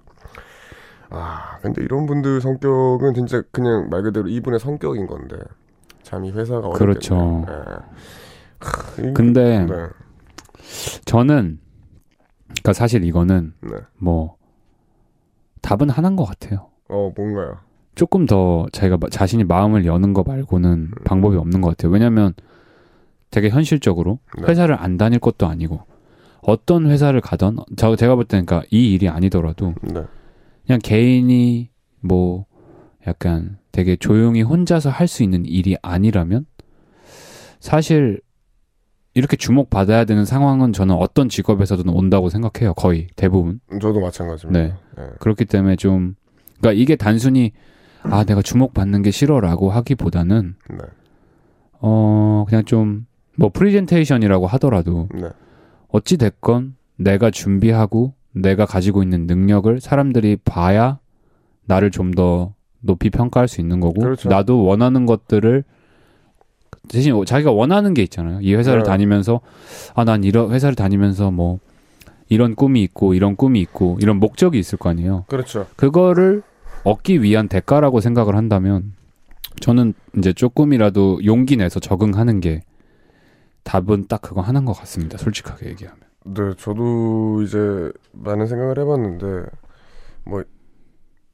아 근데 이런 분들 성격은 진짜 그냥 말 그대로 이분의 성격인 건데 참 이 회사가. 그렇죠. 이- 근데 네, 저는 그러니까 사실 이거는 네. 뭐 답은 하나인 것 같아요. 어 뭔가요? 조금 더 자기가 마- 자신이 마음을 여는 거 말고는 방법이 없는 것 같아요. 왜냐하면 되게 현실적으로 네. 회사를 안 다닐 것도 아니고 어떤 회사를 가던 저 제가 볼 때는 그러니까 이 일이 아니더라도 네. 그냥 개인이 뭐 약간 되게 조용히 혼자서 할 수 있는 일이 아니라면 사실 이렇게 주목받아야 되는 상황은 저는 어떤 직업에서든 온다고 생각해요. 거의 대부분. 저도 마찬가지입니다. 네. 네. 그렇기 때문에 좀 그러니까 이게 단순히 아 내가 주목받는 게 싫어라고 하기보다는 네. 어 그냥 좀 뭐 프리젠테이션이라고 하더라도 네. 어찌 됐건 내가 준비하고 내가 가지고 있는 능력을 사람들이 봐야 나를 좀 더 높이 평가할 수 있는 거고 그렇죠. 나도 원하는 것들을 대신 자기가 원하는 게 있잖아요. 이 회사를 네. 다니면서 아 난 이런 회사를 다니면서 뭐 이런 꿈이 있고 이런 꿈이 있고 이런 목적이 있을 거 아니에요. 그렇죠. 그거를 얻기 위한 대가라고 생각을 한다면 저는 이제 조금이라도 용기 내서 적응하는 게 답은 딱 그거 하는 것 같습니다. 솔직하게 얘기하면. 네, 저도 이제 많은 생각을 해봤는데 뭐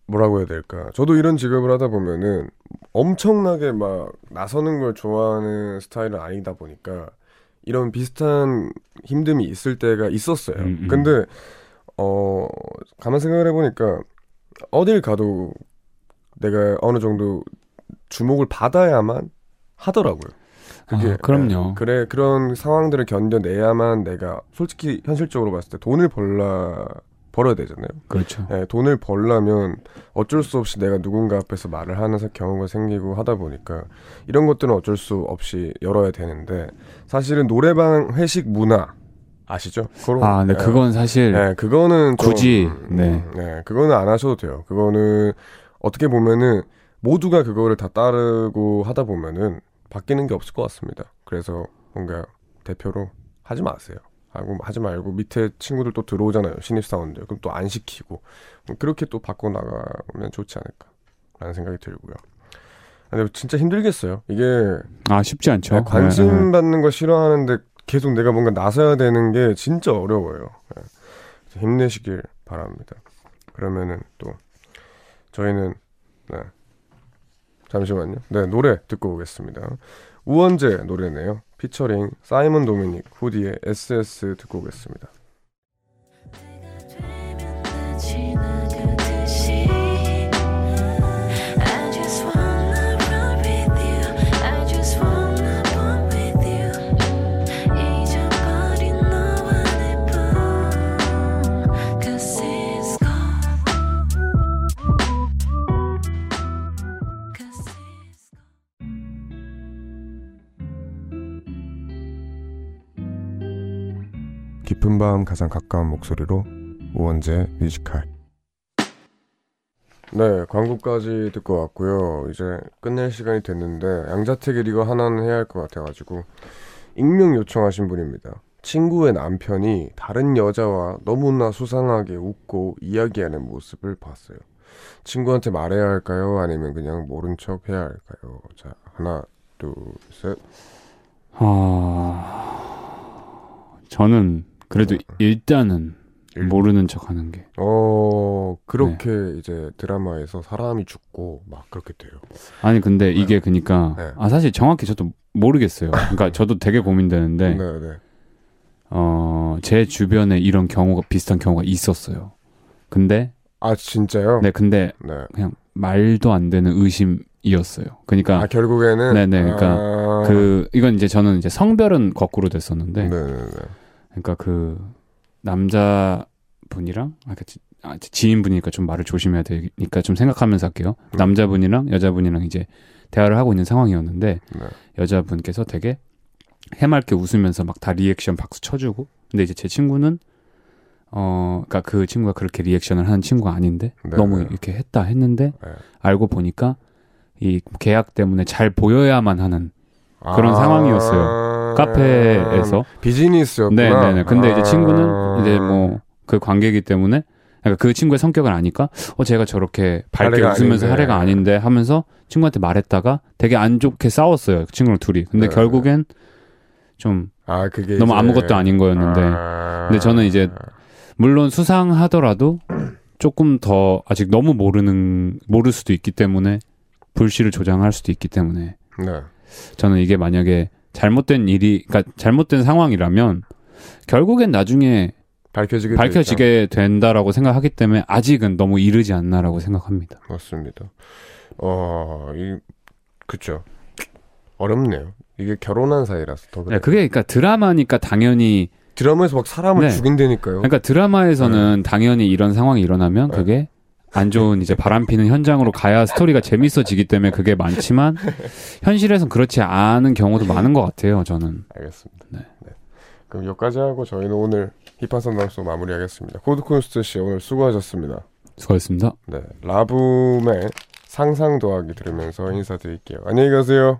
뭐라고 해야 될까? 저도 이런 직업을 하다 보면은 엄청나게 막 나서는 걸 좋아하는 스타일은 아니다 보니까 이런 비슷한 힘듦이 있을 때가 있었어요. 음, 음. 근데 어 가만 생각을 해보니까 어딜 가도 내가 어느 정도 주목을 받아야만 하더라고요. 그게 아, 그럼요. 예, 그래 그런 상황들을 견뎌내야만 내가 솔직히 현실적으로 봤을 때 돈을 벌라 벌어야 되잖아요. 그렇죠. 예, 돈을 벌려면 어쩔 수 없이 내가 누군가 앞에서 말을 하는 사- 경우가 생기고 하다 보니까 이런 것들은 어쩔 수 없이 열어야 되는데 사실은 노래방 회식 문화 아시죠? 그런- 아, 예, 그건 사실 예, 그거는 좀, 굳이, 음, 네. 네, 그거는 안 하셔도 돼요. 그거는 어떻게 보면은 모두가 그거를 다 따르고 하다 보면은 바뀌는 게 없을 것 같습니다. 그래서 뭔가 대표로 하지 마세요. 하고 하지 말고 밑에 친구들 또 들어오잖아요. 신입 사원들. 그럼 또 안 시키고 그렇게 또 바꿔 나가면 좋지 않을까라는 생각이 들고요. 아, 근데 진짜 힘들겠어요. 이게 아 쉽지 않죠. 네, 관심 네, 네. 받는 거 싫어하는데 계속 내가 뭔가 나서야 되는 게 진짜 어려워요. 네. 힘내시길 바랍니다. 그러면은 또 저희는 네. 잠시만요. 네 노래 듣고 오겠습니다. 우원재 노래네요. 피처링 사이먼 도미닉 후디의 SS 듣고 오겠습니다. 깊은 밤 가장 가까운 목소리로 우원재 뮤지컬. 네, 광고까지 듣고 왔고요. 이제 끝낼 시간이 됐는데 양자택일 이거 하나는 해야 할 것 같아가지고 익명 요청하신 분입니다. 친구의 남편이 다른 여자와 너무나 수상하게 웃고 이야기하는 모습을 봤어요. 친구한테 말해야 할까요? 아니면 그냥 모른 척 해야 할까요? 자, 하나, 둘, 셋. 아 저는 그래도 일단은 일- 모르는 척하는 게 어, 그렇게 네. 이제 드라마에서 사람이 죽고 막 그렇게 돼요. 아니 근데 이게 그니까 네. 아 사실 정확히 저도 모르겠어요. 그러니까 저도 되게 고민되는데 네, 네. 어, 제 주변에 이런 경우가 비슷한 경우가 있었어요. 근데 아, 진짜요? 네 근데 네. 그냥 말도 안 되는 의심이었어요. 그러니까 아, 결국에는 네네, 그러니까 아, 그 이건 이제 저는 이제 성별은 거꾸로 됐었는데 네, 네, 네. 그러니까 그 남자 분이랑 아, 그 지- 아, 지인분이니까 좀 말을 조심해야 되니까 좀 생각하면서 할게요. 음. 남자분이랑 여자분이랑 이제 대화를 하고 있는 상황이었는데 네. 여자분께서 되게 해맑게 웃으면서 막 다 리액션 박수 쳐주고 근데 이제 제 친구는 어 그러니까 그 친구가 그렇게 리액션을 하는 친구가 아닌데 네, 너무 네. 이렇게 했다 했는데 네. 알고 보니까 이 계약 때문에 잘 보여야만 하는 그런 상황이었어요. 카페에서 아, 비즈니스였구나. 네네네. 근데 이제 아. 친구는 이제 뭐 그 관계이기 때문에 그러니까 그 친구의 성격을 아니까 어 제가 저렇게 밝게 웃으면서 아닌데. 하래가 아닌데 하면서 친구한테 말했다가 되게 안 좋게 싸웠어요. 그 친구랑 둘이. 근데 네. 결국엔 좀 아, 그게 너무 이제- 아무것도 아닌 거였는데 아. 근데 저는 이제 물론 수상하더라도 조금 더 아직 너무 모르는 모를 수도 있기 때문에 불씨를 조장할 수도 있기 때문에 네. 저는 이게 만약에 잘못된 일이 그러니까 잘못된 상황이라면 결국엔 나중에 밝혀지게. 밝혀지게 된다라고 생각하기 때문에 아직은 너무 이르지 않나라고 생각합니다. 맞습니다. 어, 이 그쵸. 어렵네요. 이게 결혼한 사이라서 더 그래. 네, 그게 그러니까 드라마니까 당연히 드라마에서 막 사람을 네. 죽인다니까요. 그러니까 드라마에서는 당연히 이런 상황이 일어나면 네. 그게 안 좋은 이제 바람 피는 현장으로 가야 스토리가 재밌어지기 때문에 그게 많지만 현실에선 그렇지 않은 경우도 많은 것 같아요. 저는 알겠습니다. 네. 그럼 여기까지 하고 저희는 오늘 힙한 상담소 마무리하겠습니다. 코드쿤스트 씨 오늘 수고하셨습니다. 수고하셨습니다. 네, 라붐의 상상 더하기 들으면서 인사드릴게요. 안녕히 가세요.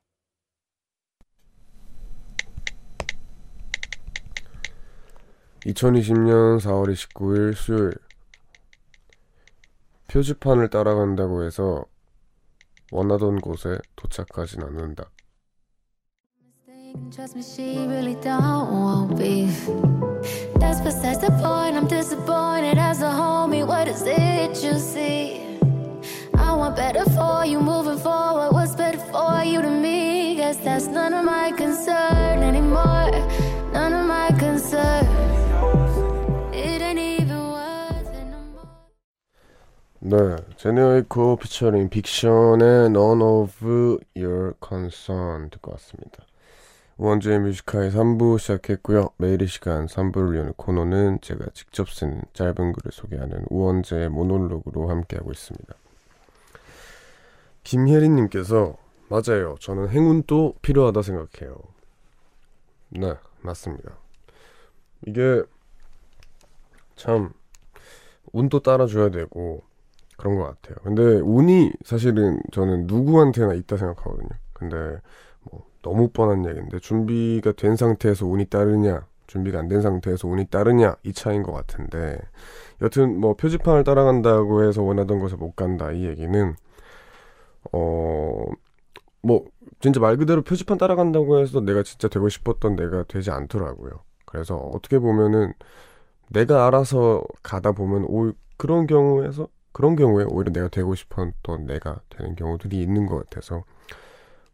(2020년 4월 29일) 수요일 표지판을 따라간다고 해서 원하던 곳에 도착하진 않는다. 네, Jhené Aiko 피처링 Big Sean의 None of Your Concern 듣고 왔습니다. 우원재의 Music High 3부 시작했고요. 매일 이 시간 3부를 여는 코너는 제가 직접 쓴 짧은 글을 소개하는 우원재의 모놀로그로 함께하고 있습니다. 김혜린님께서 맞아요. 저는 행운도 필요하다 생각해요. 네, 맞습니다. 이게 참 운도 따라줘야 되고 그런 것 같아요. 근데 운이 사실은 저는 누구한테나 있다 생각하거든요. 근데 뭐 너무 뻔한 얘기인데 준비가 된 상태에서 운이 따르냐, 준비가 안 된 상태에서 운이 따르냐 이 차이인 것 같은데 여튼 뭐 표지판을 따라간다고 해서 원하던 곳에 못 간다 이 얘기는 어 뭐 진짜 말 그대로 표지판 따라간다고 해서 내가 진짜 되고 싶었던 내가 되지 않더라고요. 그래서 어떻게 보면은 내가 알아서 가다 보면 오 그런 경우에서 그런 경우에 오히려 내가 되고 싶었던 내가 되는 경우들이 있는 것 같아서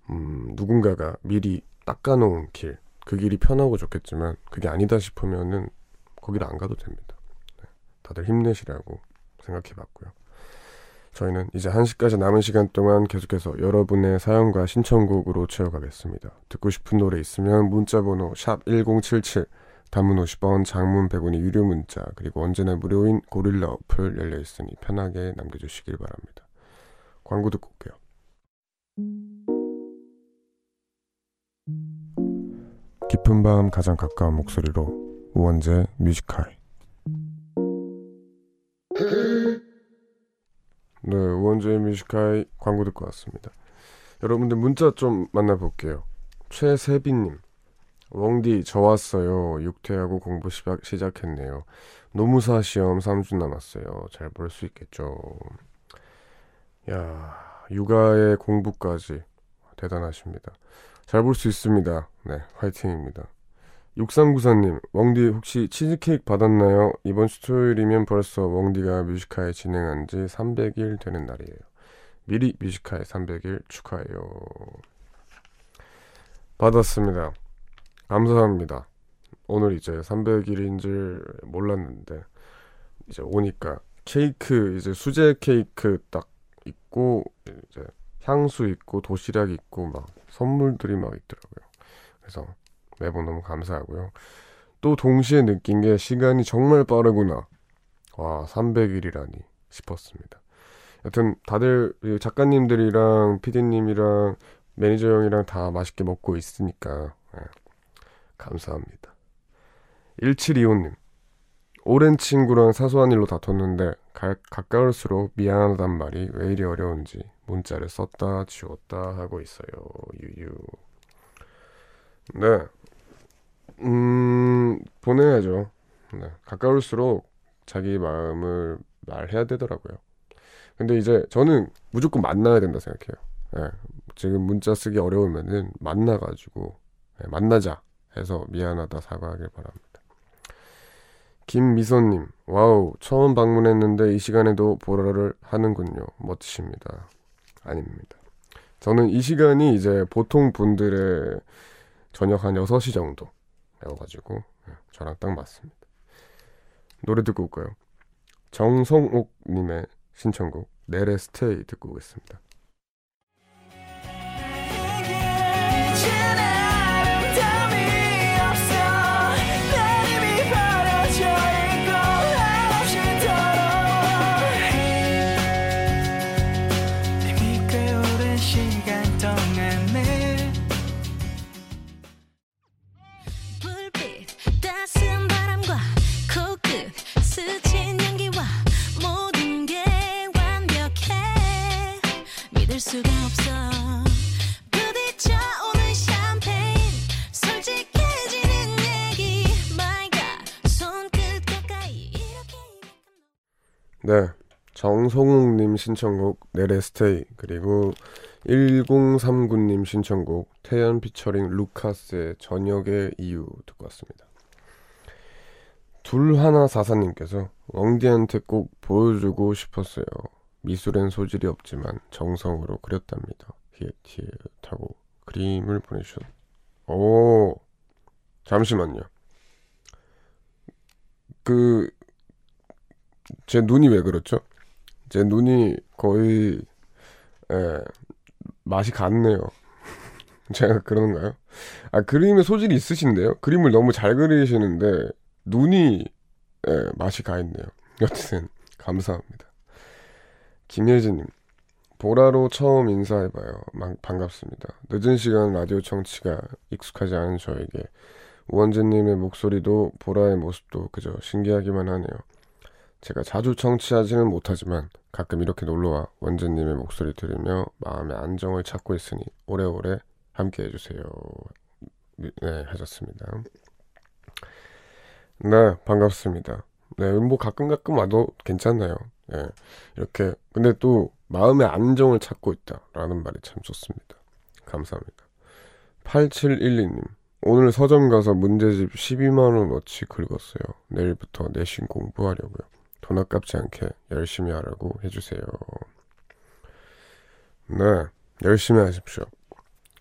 음, 누군가가 미리 닦아놓은 길, 그 길이 편하고 좋겠지만 그게 아니다 싶으면은 거기를 안 가도 됩니다. 네, 다들 힘내시라고 생각해봤고요. 저희는 이제 1시까지 남은 시간 동안 계속해서 여러분의 사연과 신청곡으로 채워가겠습니다. 듣고 싶은 노래 있으면 문자번호 샵 1077, 단문 50원, 장문 100원이 유료 문자, 그리고 언제나 무료인 고릴라 어플 열려 있으니 편하게 남겨주시길 바랍니다. 광고 듣고 올게요. 깊은 밤 가장 가까운 목소리로 우원재의 Music High 네 우원재의 Music High 광고 듣고 왔습니다 여러분들 문자 좀 만나볼게요 최세빈님 웡디 저 왔어요 육퇴하고 공부 시작, 시작 했네요 노무사 시험 3주 남았어요 잘 볼 수 있겠죠 야 육아의 공부까지 대단하십니다 잘 볼 수 있습니다. 네, 화이팅입니다. 6394님, 웡디 혹시 치즈케이크 받았나요? 이번 주 토요일이면 벌써 웡디가 뮤지카에 진행한 지 300일 되는 날이에요. 미리 뮤지카에 300일 축하해요. 받았습니다. 감사합니다. 오늘 이제 300일인 줄 몰랐는데, 이제 오니까 케이크, 이제 수제 케이크 딱 있고, 이제 향수 있고, 도시락 있고, 막 선물들이 막 있더라고요. 그래서 매번 너무 감사하고요. 또 동시에 느낀 게 시간이 정말 빠르구나. 와, 300일이라니. 싶었습니다. 여튼 다들 이 작가님들이랑 PD님이랑 매니저 형이랑 다 맛있게 먹고 있으니까 예, 감사합니다. 1725님 오랜 친구랑 사소한 일로 다퉜는데 가, 가까울수록 미안하단 말이 왜 이리 어려운지 문자를 썼다 지웠다 하고 있어요. 유유. 네. 음, 보내야죠. 네. 가까울수록 자기 마음을 말해야 되더라고요. 근데 이제 저는 무조건 만나야 된다 생각해요. 예. 지금 문자 쓰기 어려우면은 만나가지고 예, 만나자 해서 미안하다 사과하길 바랍니다. 김미선님, 와우, 처음 방문했는데 이 시간에도 보라를 하는군요. 멋지십니다. 아닙니다. 저는 이 시간이 이제 보통 분들의 저녁 한 6시 정도 여가지고 예, 저랑 딱 맞습니다. 노래 듣고 올까요? 정성옥님의 신청곡 내래 스테이 듣고 오겠습니다. 네. 정성욱님 신청곡 내래 스테이 그리고 1039님 신청곡 태연 피처링 루카스의 저녁의 이유 듣고 왔습니다. 둘하나 사사님께서 웡디한테 꼭 보여주고 싶었어요. 미술엔 소질이 없지만 정성으로 그렸답니다. 히읗히읗하고 그림을 보내주셨. 오 잠시만요. 그 제 눈이 왜 그렇죠? 제 눈이 거의 예, 맛이 갔네요. 제가 그러는가요? 아 그림에 소질이 있으신데요. 그림을 너무 잘 그리시는데 눈이 예, 맛이 가 있네요. 여튼 감사합니다. 김혜진님 보라로 처음 인사해봐요. 만- 반갑습니다. 늦은 시간 라디오 청취가 익숙하지 않은 저에게 우원재님의 목소리도 보라의 모습도 그저 신기하기만 하네요. 제가 자주 청취하지는 못하지만 가끔 이렇게 놀러와 원재님의 목소리 들으며 마음의 안정을 찾고 있으니 오래오래 함께 해주세요. 네, 하셨습니다. 네, 반갑습니다. 네, 뭐 가끔 가끔 와도 괜찮아요. 네, 이렇게 근데 또 마음의 안정을 찾고 있다라는 말이 참 좋습니다. 감사합니다. 8712님 오늘 서점 가서 문제집 12만 원어치 긁었어요. 내일부터 내신 공부하려고요. 돈 아깝지 않게 열심히 하라고 해주세요. 네, 열심히 하십시오.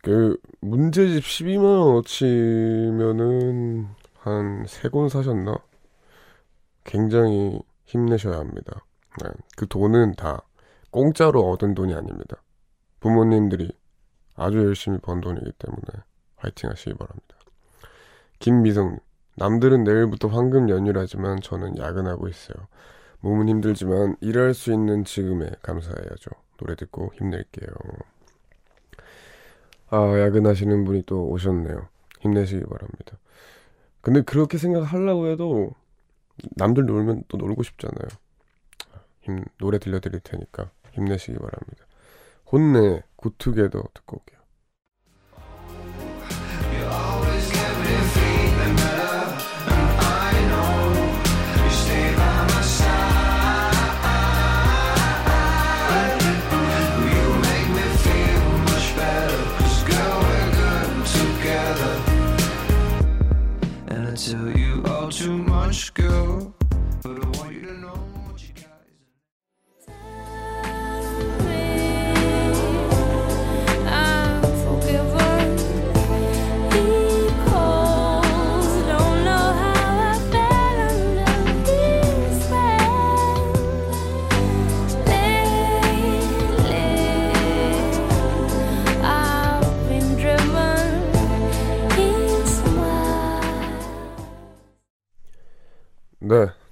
그 문제집 12만 원어치면은 한 세 권 사셨나? 굉장히 힘내셔야 합니다. 네, 그 돈은 다 공짜로 얻은 돈이 아닙니다. 부모님들이 아주 열심히 번 돈이기 때문에 화이팅 하시기 바랍니다. 김미성님, 남들은 내일부터 황금 연휴라지만 저는 야근하고 있어요. 몸은 힘들지만 일할 수 있는 지금에 감사해야죠. 노래 듣고 힘낼게요. 아, 야근하시는 분이 또 오셨네요. 힘내시기 바랍니다. 근데 그렇게 생각하려고 해도 남들 놀면 또 놀고 싶잖아요. 힘, 노래 들려드릴 테니까 힘내시기 바랍니다. 혼내 굿투게더 듣고 올게요.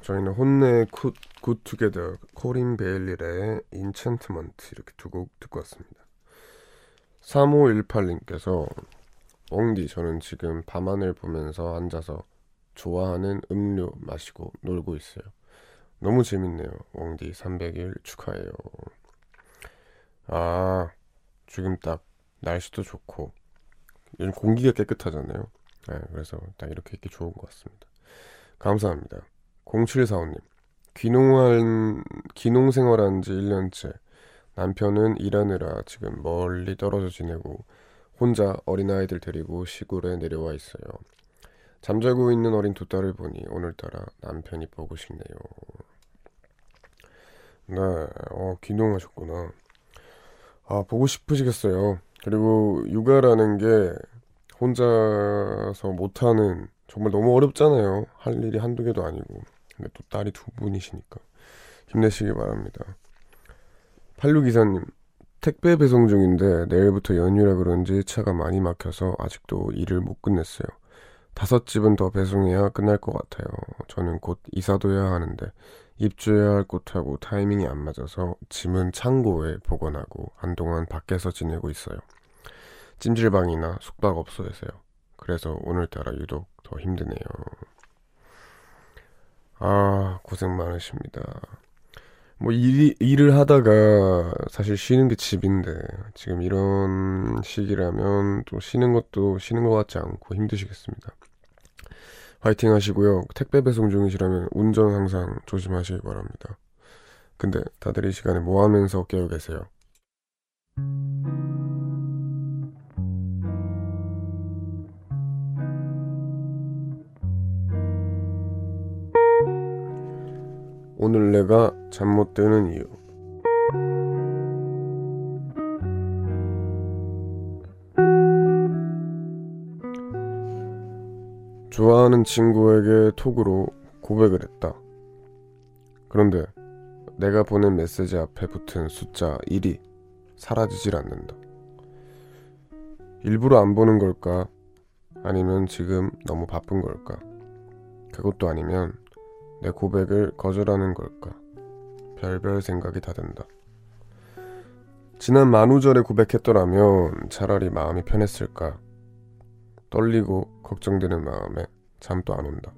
저희는 혼네 Good, Good Together 코린 베일리 래의 Enchantment 이렇게 두 곡 듣고 왔습니다. 3518님께서 멍디 저는 지금 밤하늘 보면서 앉아서 좋아하는 음료 마시고 놀고 있어요. 너무 재밌네요. 멍디 300일 축하해요. 아 지금 딱 날씨도 좋고 요즘 공기가 깨끗하잖아요. 네, 그래서 딱 이렇게 있기 좋은 것 같습니다. 감사합니다. 0745님 귀농한 귀농 생활한 지 1년째 남편은 일하느라 지금 멀리 떨어져 지내고 혼자 어린아이들 데리고 시골에 내려와 있어요. 잠자고 있는 어린 두 딸을 보니 오늘따라 남편이 보고 싶네요. 네, 어, 귀농하셨구나. 아, 보고 싶으시겠어요. 그리고 육아라는 게 혼자서 못하는 정말 너무 어렵잖아요. 할 일이 한두 개도 아니고. 근데 또 딸이 두 분이시니까. 힘내시기 바랍니다. 8624님, 택배 배송 중인데 내일부터 연휴라 그런지 차가 많이 막혀서 아직도 일을 못 끝냈어요. 다섯 집은 더 배송해야 끝날 것 같아요. 저는 곧 이사도 해야 하는데 입주해야 할 곳하고 타이밍이 안 맞아서 짐은 창고에 보관하고 한동안 밖에서 지내고 있어요. 찜질방이나 숙박업소에서요. 그래서 오늘따라 유독 더 힘드네요. 아, 고생 많으십니다. 뭐, 일, 일을 하다가 사실 쉬는 게 집인데, 지금 이런 시기라면 또 쉬는 것도 쉬는 것 같지 않고 힘드시겠습니다. 화이팅 하시고요. 택배 배송 중이시라면 운전 항상 조심하시기 바랍니다. 근데 다들 이 시간에 뭐 하면서 깨어 계세요? 오늘 내가 잠 못 드는 이유. 좋아하는 친구에게 톡으로 고백을 했다. 그런데 내가 보낸 메시지 앞에 붙은 숫자 1이 사라지질 않는다. 일부러 안 보는 걸까? 아니면 지금 너무 바쁜 걸까? 그것도 아니면 내 고백을 거절하는 걸까? 별별 생각이 다 든다. 지난 만우절에 고백했더라면 차라리 마음이 편했을까? 떨리고 걱정되는 마음에 잠도 안 온다.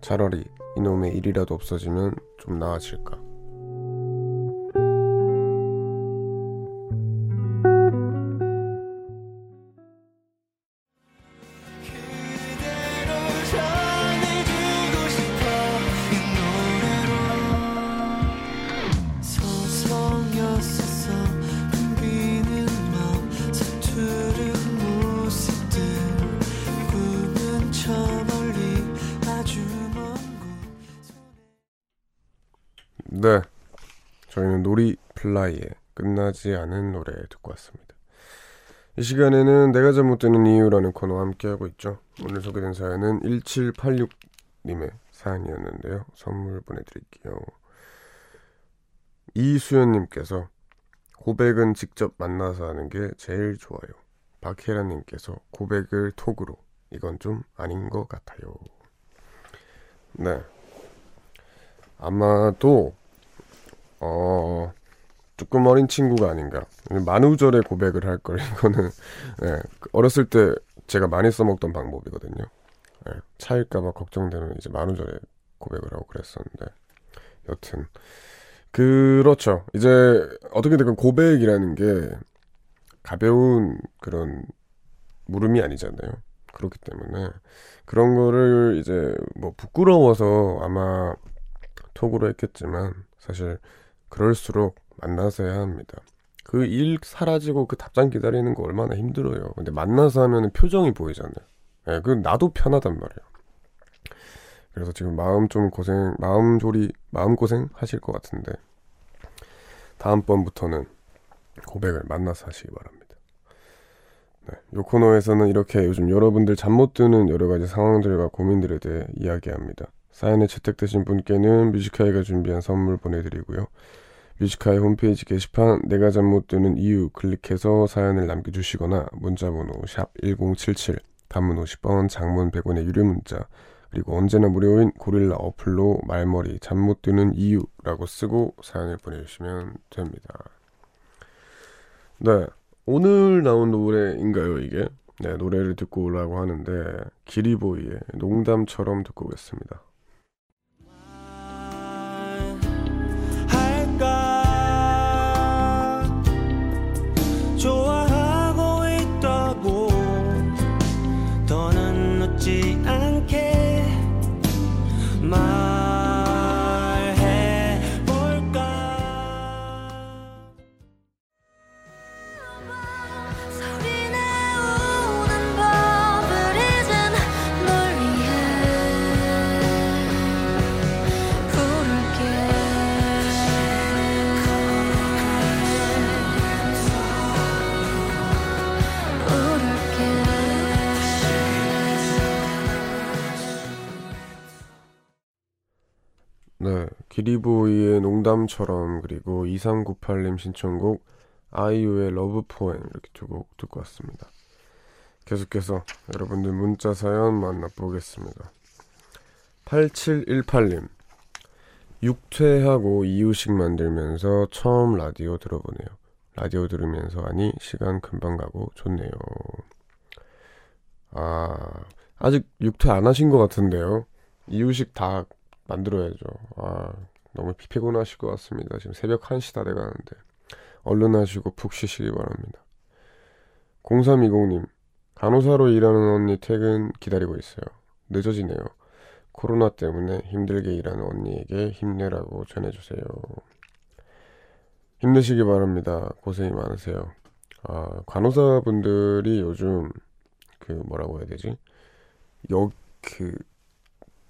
차라리 이놈의 일이라도 없어지면 좀 나아질까? 끝나지 않은 노래 듣고 왔습니다. 이 시간에는 내가 잘못 되는 이유라는 코너와 함께하고 있죠. 오늘 소개된 사연은 1786님의 사연이었는데요. 선물 보내드릴게요. 이수연님께서 고백은 직접 만나서 하는 게 제일 좋아요. 박혜라님께서 고백을 톡으로 이건 좀 아닌 것 같아요. 네. 아마도 어 조금 어린 친구가 아닌가. 만우절에 고백을 할 걸 이거는 예, 어렸을 때 제가 많이 써먹던 방법이거든요. 예, 차일까봐 걱정되는 이제 만우절에 고백을 하고 그랬었는데 여튼 그렇죠. 이제 어떻게 됐건 고백이라는 게 가벼운 그런 물음이 아니잖아요. 그렇기 때문에 그런 거를 이제 뭐 부끄러워서 아마 톡으로 했겠지만 사실 그럴수록 만나서 해야 합니다. 그 일 사라지고 그 답장 기다리는 거 얼마나 힘들어요. 근데 만나서 하면 표정이 보이잖아요. 예, 그 나도 편하단 말이에요. 그래서 지금 마음 좀 고생, 마음 조리, 마음 고생 하실 것 같은데 다음번부터는 고백을 만나서 하시기 바랍니다. 네, 이 코너에서는 이렇게 요즘 여러분들 잠 못 드는 여러 가지 상황들과 고민들에 대해 이야기합니다. 사연에 채택되신 분께는 뮤지카이가 준비한 선물 보내드리고요. 뮤지카이 홈페이지 게시판 내가 드는 이유 클릭해서 사연을 남겨주시거나 문자번호 샵 1077 단문 50원 장문 100원의 유료 문자 그리고 언제나 무료인 고릴라 어플로 말머리 잠 못 드는 이유라고 쓰고 사연을 보내주시면 됩니다. 네, 오늘 나온 노래인가요 이게? 네, 노래를 듣고 오려고 하는데 기리보이의 농담처럼 듣고 오겠습니다. 기리보이의 농담처럼 그리고 2398님 신청곡 아이유의 Love Poem 이렇게 두 곡 듣고 왔습니다. 계속해서 여러분들 문자 사연 만나보겠습니다. 8718님 육퇴하고 이유식 만들면서 처음 라디오 들어보네요. 라디오 들으면서 하니 시간 금방 가고 좋네요. 아, 아직 육퇴 안 하신 것 같은데요. 이유식 다 만들어야죠. 아, 너무 피- 피곤하실 것 같습니다. 지금 새벽 1시 다 돼가는데. 얼른 하시고 푹 쉬시기 바랍니다. 0320님, 간호사로 일하는 언니 퇴근 기다리고 있어요. 늦어지네요. 코로나 때문에 힘들게 일하는 언니에게 힘내라고 전해주세요. 힘내시기 바랍니다. 고생이 많으세요. 아, 간호사분들이 요즘 그 뭐라고 해야 되지? 여, 그,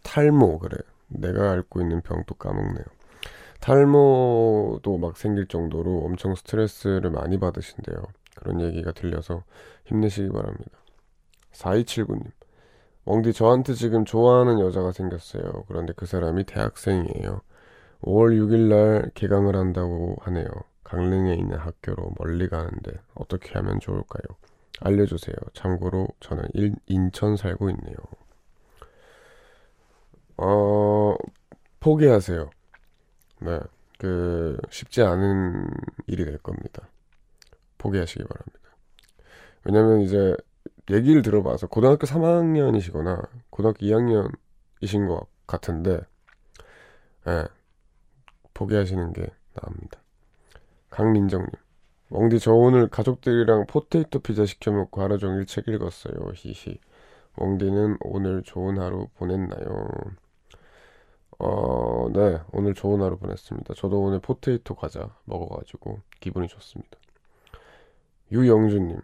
탈모, 그래. 내가 앓고 있는 병또 까먹네요. 탈모도 막 생길 정도로 엄청 스트레스를 많이 받으신대요. 그런 얘기가 들려서 힘내시기 바랍니다. 4279님. 웡디 저한테 지금 좋아하는 여자가 생겼어요. 그런데 그 사람이 대학생이에요. 5월 6일 날 개강을 한다고 하네요. 강릉에 있는 학교로 멀리 가는데 어떻게 하면 좋을까요? 알려주세요. 참고로 저는 일- 인천 살고 있네요. 어, 포기하세요. 네, 그 쉽지 않은 일이 될 겁니다. 포기하시기 바랍니다. 왜냐면 이제 얘기를 들어봐서 고등학교 3학년이시거나 고등학교 2학년이신 것 같은데, 예, 포기하시는 게 나옵니다. 강민정님, 멍디 저 오늘 가족들이랑 포테이토 피자 시켜 먹고 하루 종일 책 읽었어요. 히히. 멍디는 오늘 좋은 하루 보냈나요? 어, 네, 오늘 좋은 하루 보냈습니다. 저도 오늘 포테이토 과자 먹어가지고 기분이 좋습니다. 유영주님,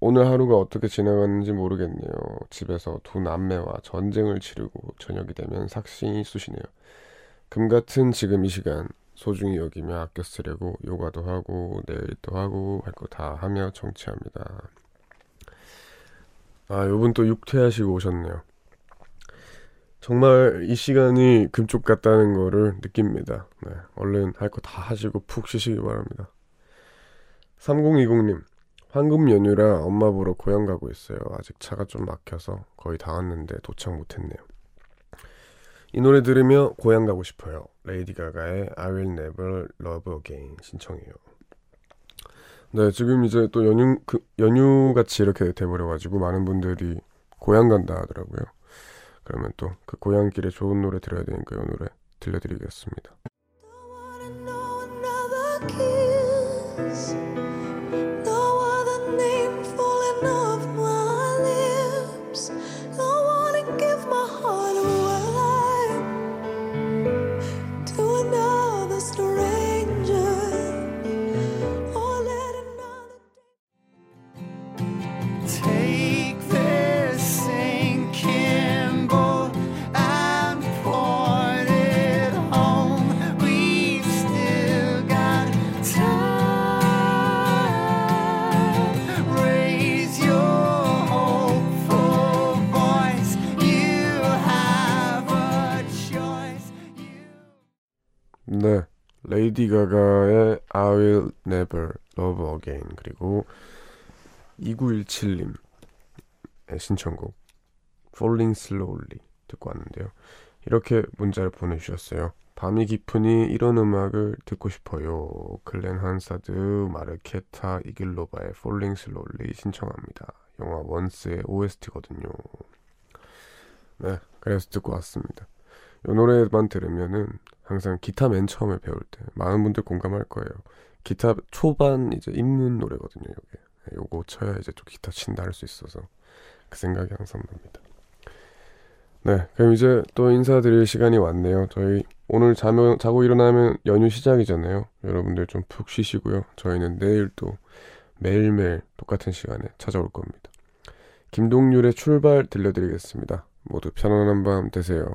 오늘 하루가 어떻게 지나갔는지 모르겠네요. 집에서 두 남매와 전쟁을 치르고 저녁이 되면 삭신이 쑤시네요. 금 같은 지금 이 시간 소중히 여기며 아껴 쓰려고 요가도 하고 내일도 하고 할 거 다 하며 정치합니다. 아, 요분 또 육퇴하시고 오셨네요. 정말 이 시간이 금쪽 같다는 거를 느낍니다. 네, 얼른 할 거 다 하시고 푹 쉬시기 바랍니다. 3020님, 황금 연휴라 엄마 보러 고향 가고 있어요. 아직 차가 좀 막혀서 거의 다 왔는데 도착 못했네요. 이 노래 들으며 고향 가고 싶어요. 레이디 가가의 I Will Never Love Again 신청해요. 네, 지금 이제 또 연휴 그 연휴 같이 이렇게 돼버려가지고 많은 분들이 고향 간다 하더라고요. 그러면 또 그 고향길에 좋은 노래 들어야 되니까 이 노래 들려드리겠습니다. 레이디 가가의 I Will Never Love Again 그리고 2917님의 신청곡 Falling Slowly 듣고 왔는데요. 이렇게 문자를 보내주셨어요. 밤이 깊으니 이런 음악을 듣고 싶어요. 글렌 한사드, 마르케타, 이글로바의 Falling Slowly 신청합니다. 영화 원스의 OST거든요. 네, 그래서 듣고 왔습니다. 이 노래만 들으면은 항상 기타 맨 처음에 배울 때 많은 분들 공감할 거예요. 기타 초반 이제 입문 노래거든요. 이게 네, 요거 쳐야 이제 또 기타 친다 할 수 있어서 그 생각이 항상 납니다. 네, 그럼 이제 또 인사드릴 시간이 왔네요. 저희 오늘 자면, 자고 일어나면 연휴 시작이잖아요. 여러분들 좀 푹 쉬시고요. 저희는 내일 또 매일매일 똑같은 시간에 찾아올 겁니다. 김동률의 출발 들려드리겠습니다. 모두 편안한 밤 되세요.